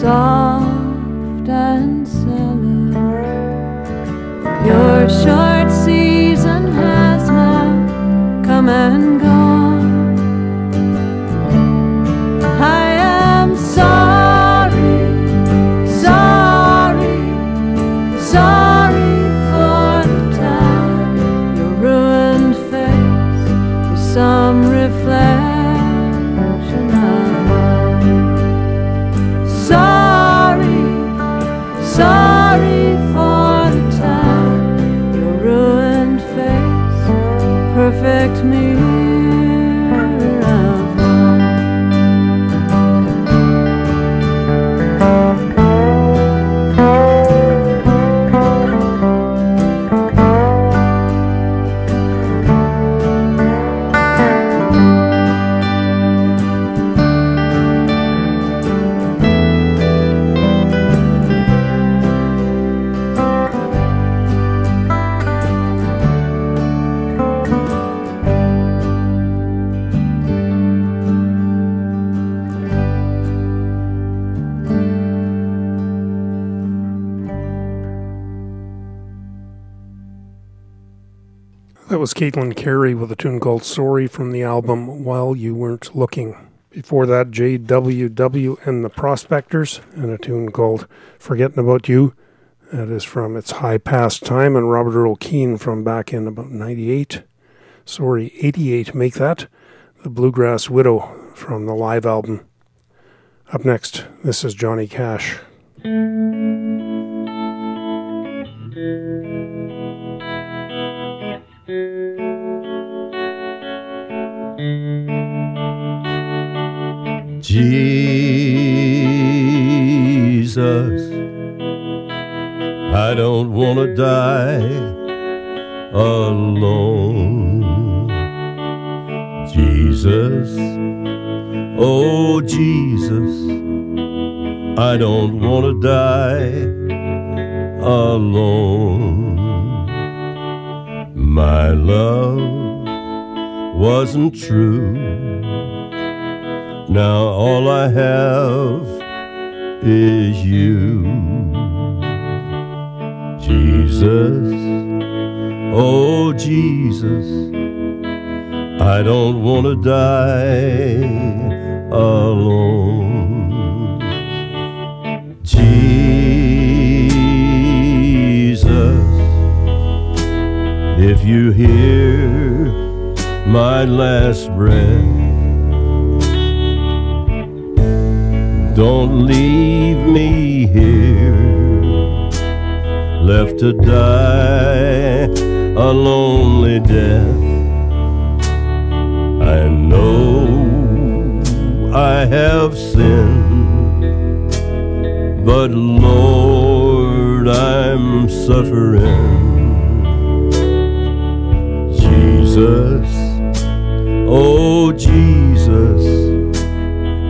O: Soft and silly. Your short
A: Caitlin Cary with a tune called Sorry from the album While You Weren't Looking. Before that, JWW and the Prospectors and a tune called Forgetting About You. That is from It's High Past Time and Robert Earl Keen from back in about 98. Sorry, 88, make that. The Bluegrass Widow from the live album. Up next, this is Johnny Cash.
S: Jesus, I don't want to die alone. Jesus, oh Jesus, I don't want to die alone. My love wasn't true. Now all I have is you. Jesus, oh Jesus, I don't want to die alone. Jesus, if you hear my last breath, don't leave me here, left to die a lonely death. I know I have sinned, but Lord, I'm suffering. Jesus, oh Jesus,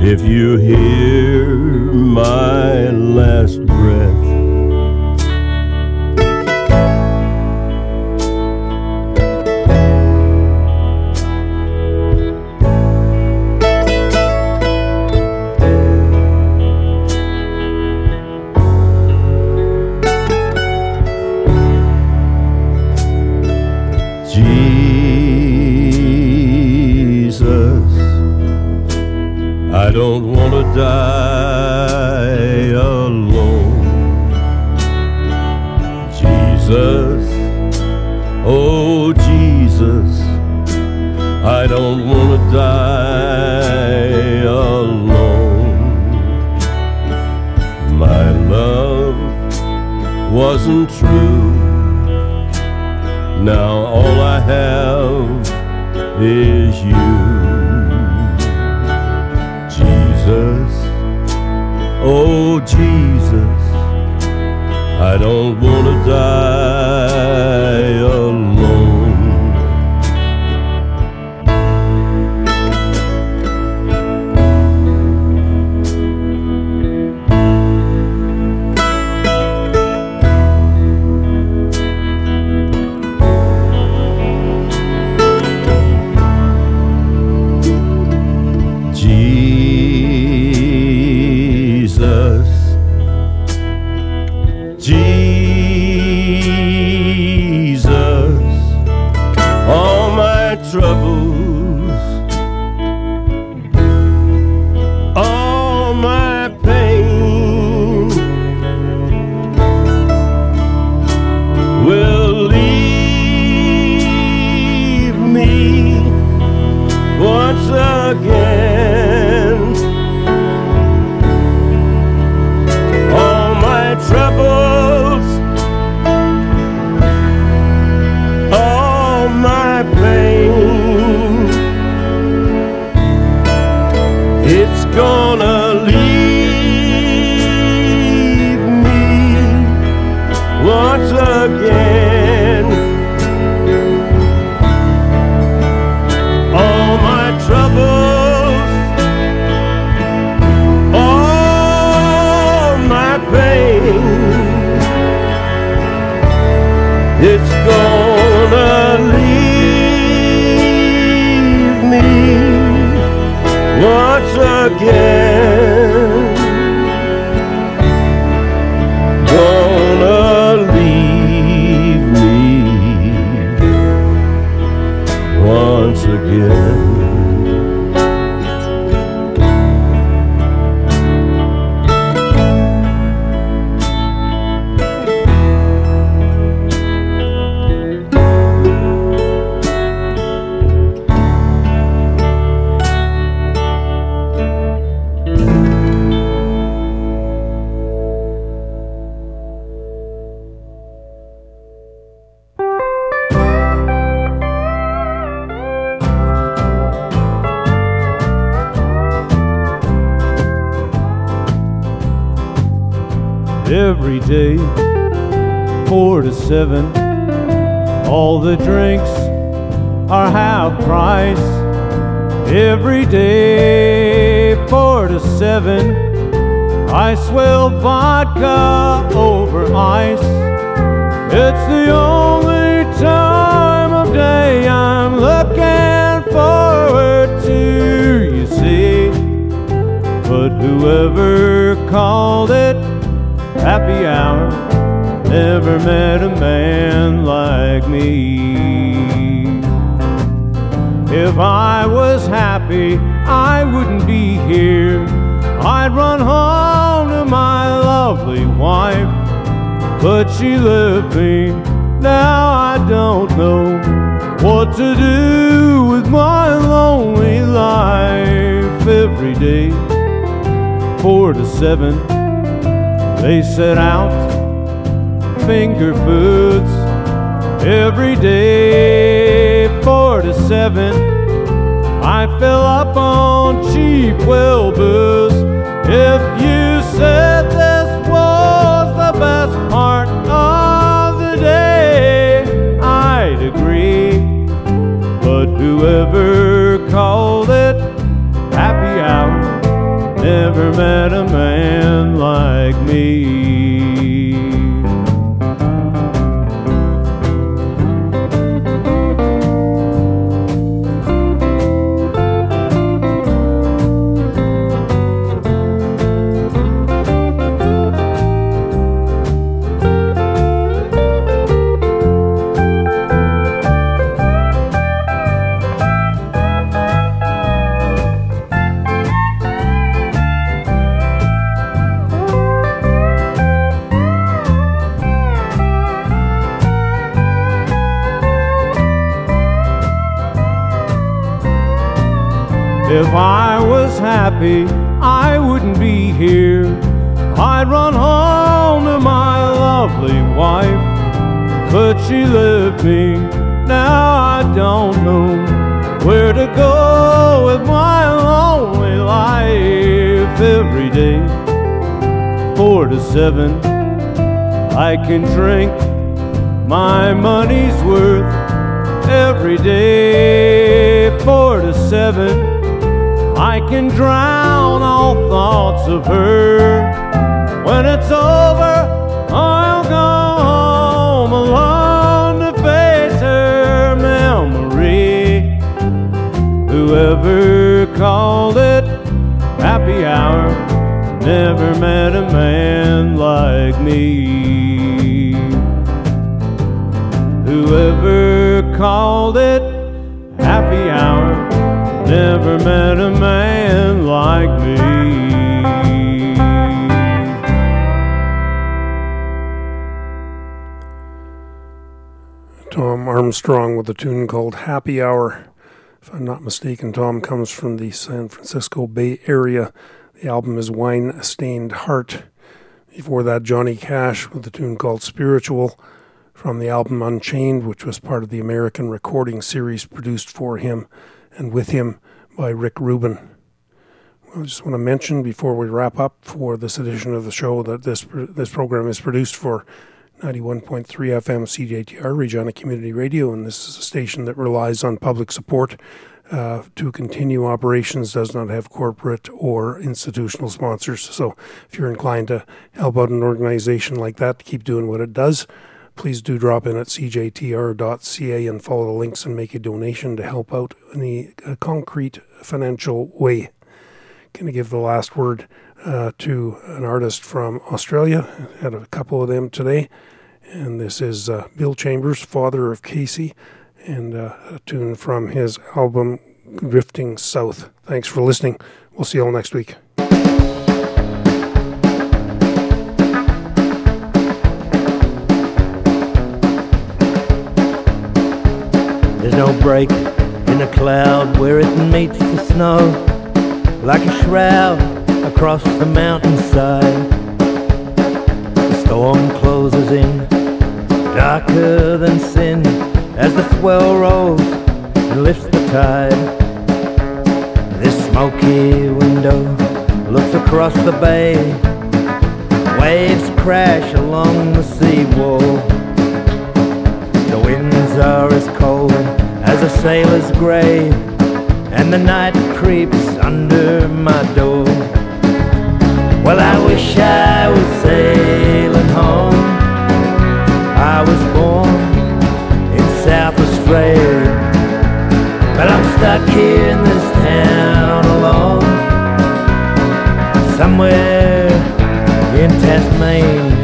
S: if you hear my last breath,
T: seven. All the drinks are half price. Every day, four to seven. I swill vodka over ice. It's the only time of day I'm looking forward to, you see. But whoever called it happy hour never met a man like me. If I was happy, I wouldn't be here. I'd run home to my lovely wife, but she left me. Now I don't know what to do with my lonely life. Every day, four to seven, they set out finger foods every day, four to seven. I fill up on cheap well booze. If you said this was the best part of the day, I'd agree. But whoever called it happy hour never met a man like me. Happy, I wouldn't be here. I'd run home to my lovely wife, but she left me. Now I don't know where to go with my lonely life. Every day, four to seven, I can drink my money's worth. Every day, four to seven. I can drown all thoughts of her. When it's over, I'll go home alone to face her memory. Whoever called it happy hour never met a man like me. Whoever called it. Never met a man like me.
A: Tom Armstrong with a tune called Happy Hour. If I'm not mistaken, Tom comes from the San Francisco Bay Area. The album is Wine Stained Heart. Before that, Johnny Cash with a tune called Spiritual from the album Unchained, which was part of the American recording series produced for him and with him by Rick Rubin. I just want to mention before we wrap up for this edition of the show that this this program is produced for 91.3 FM CJTR, Regina Community Radio, and this is a station that relies on public support uh, to continue operations, does not have corporate or institutional sponsors. So if you're inclined to help out an organization like that keep doing what it does, please do drop in at cjtr.ca and follow the links and make a donation to help out in a, a concrete financial way. Going to give the last word uh, to an artist from Australia. Had a couple of them today, and this is uh, Bill Chambers, father of Kasey, and uh, a tune from his album Drifting South. Thanks for listening. We'll see you all next week.
H: No break in the cloud where it meets the snow, like a shroud across the mountainside. The storm closes in, darker than sin, as the swell rolls and lifts the tide. This smoky window looks across the bay. Waves crash along the seawall. Winds are as cold as a sailor's grave, and the night creeps under my door. Well, I wish I was sailing home. I was born in South Australia, but I'm stuck here in this town alone, somewhere in Tasmania.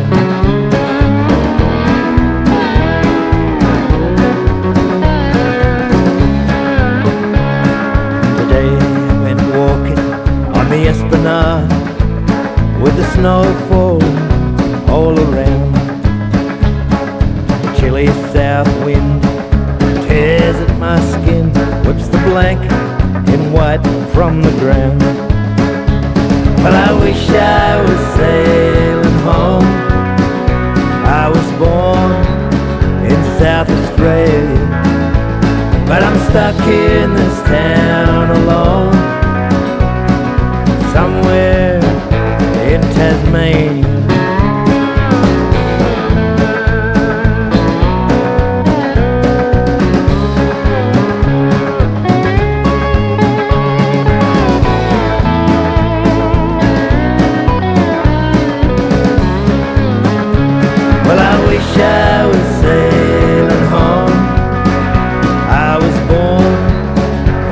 H: With the snow falling all around. The chilly south wind tears at my skin, whips the blanket in white from the ground. Well, I wish I was sailing home. I was born in South Australia, but I'm stuck in this town alone, in Tasmania. Well, I wish I was sailing home. I was born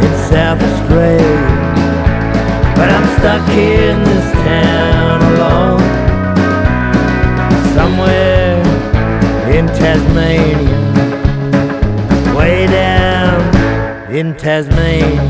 H: in South Australia, but I'm stuck here Tasmania,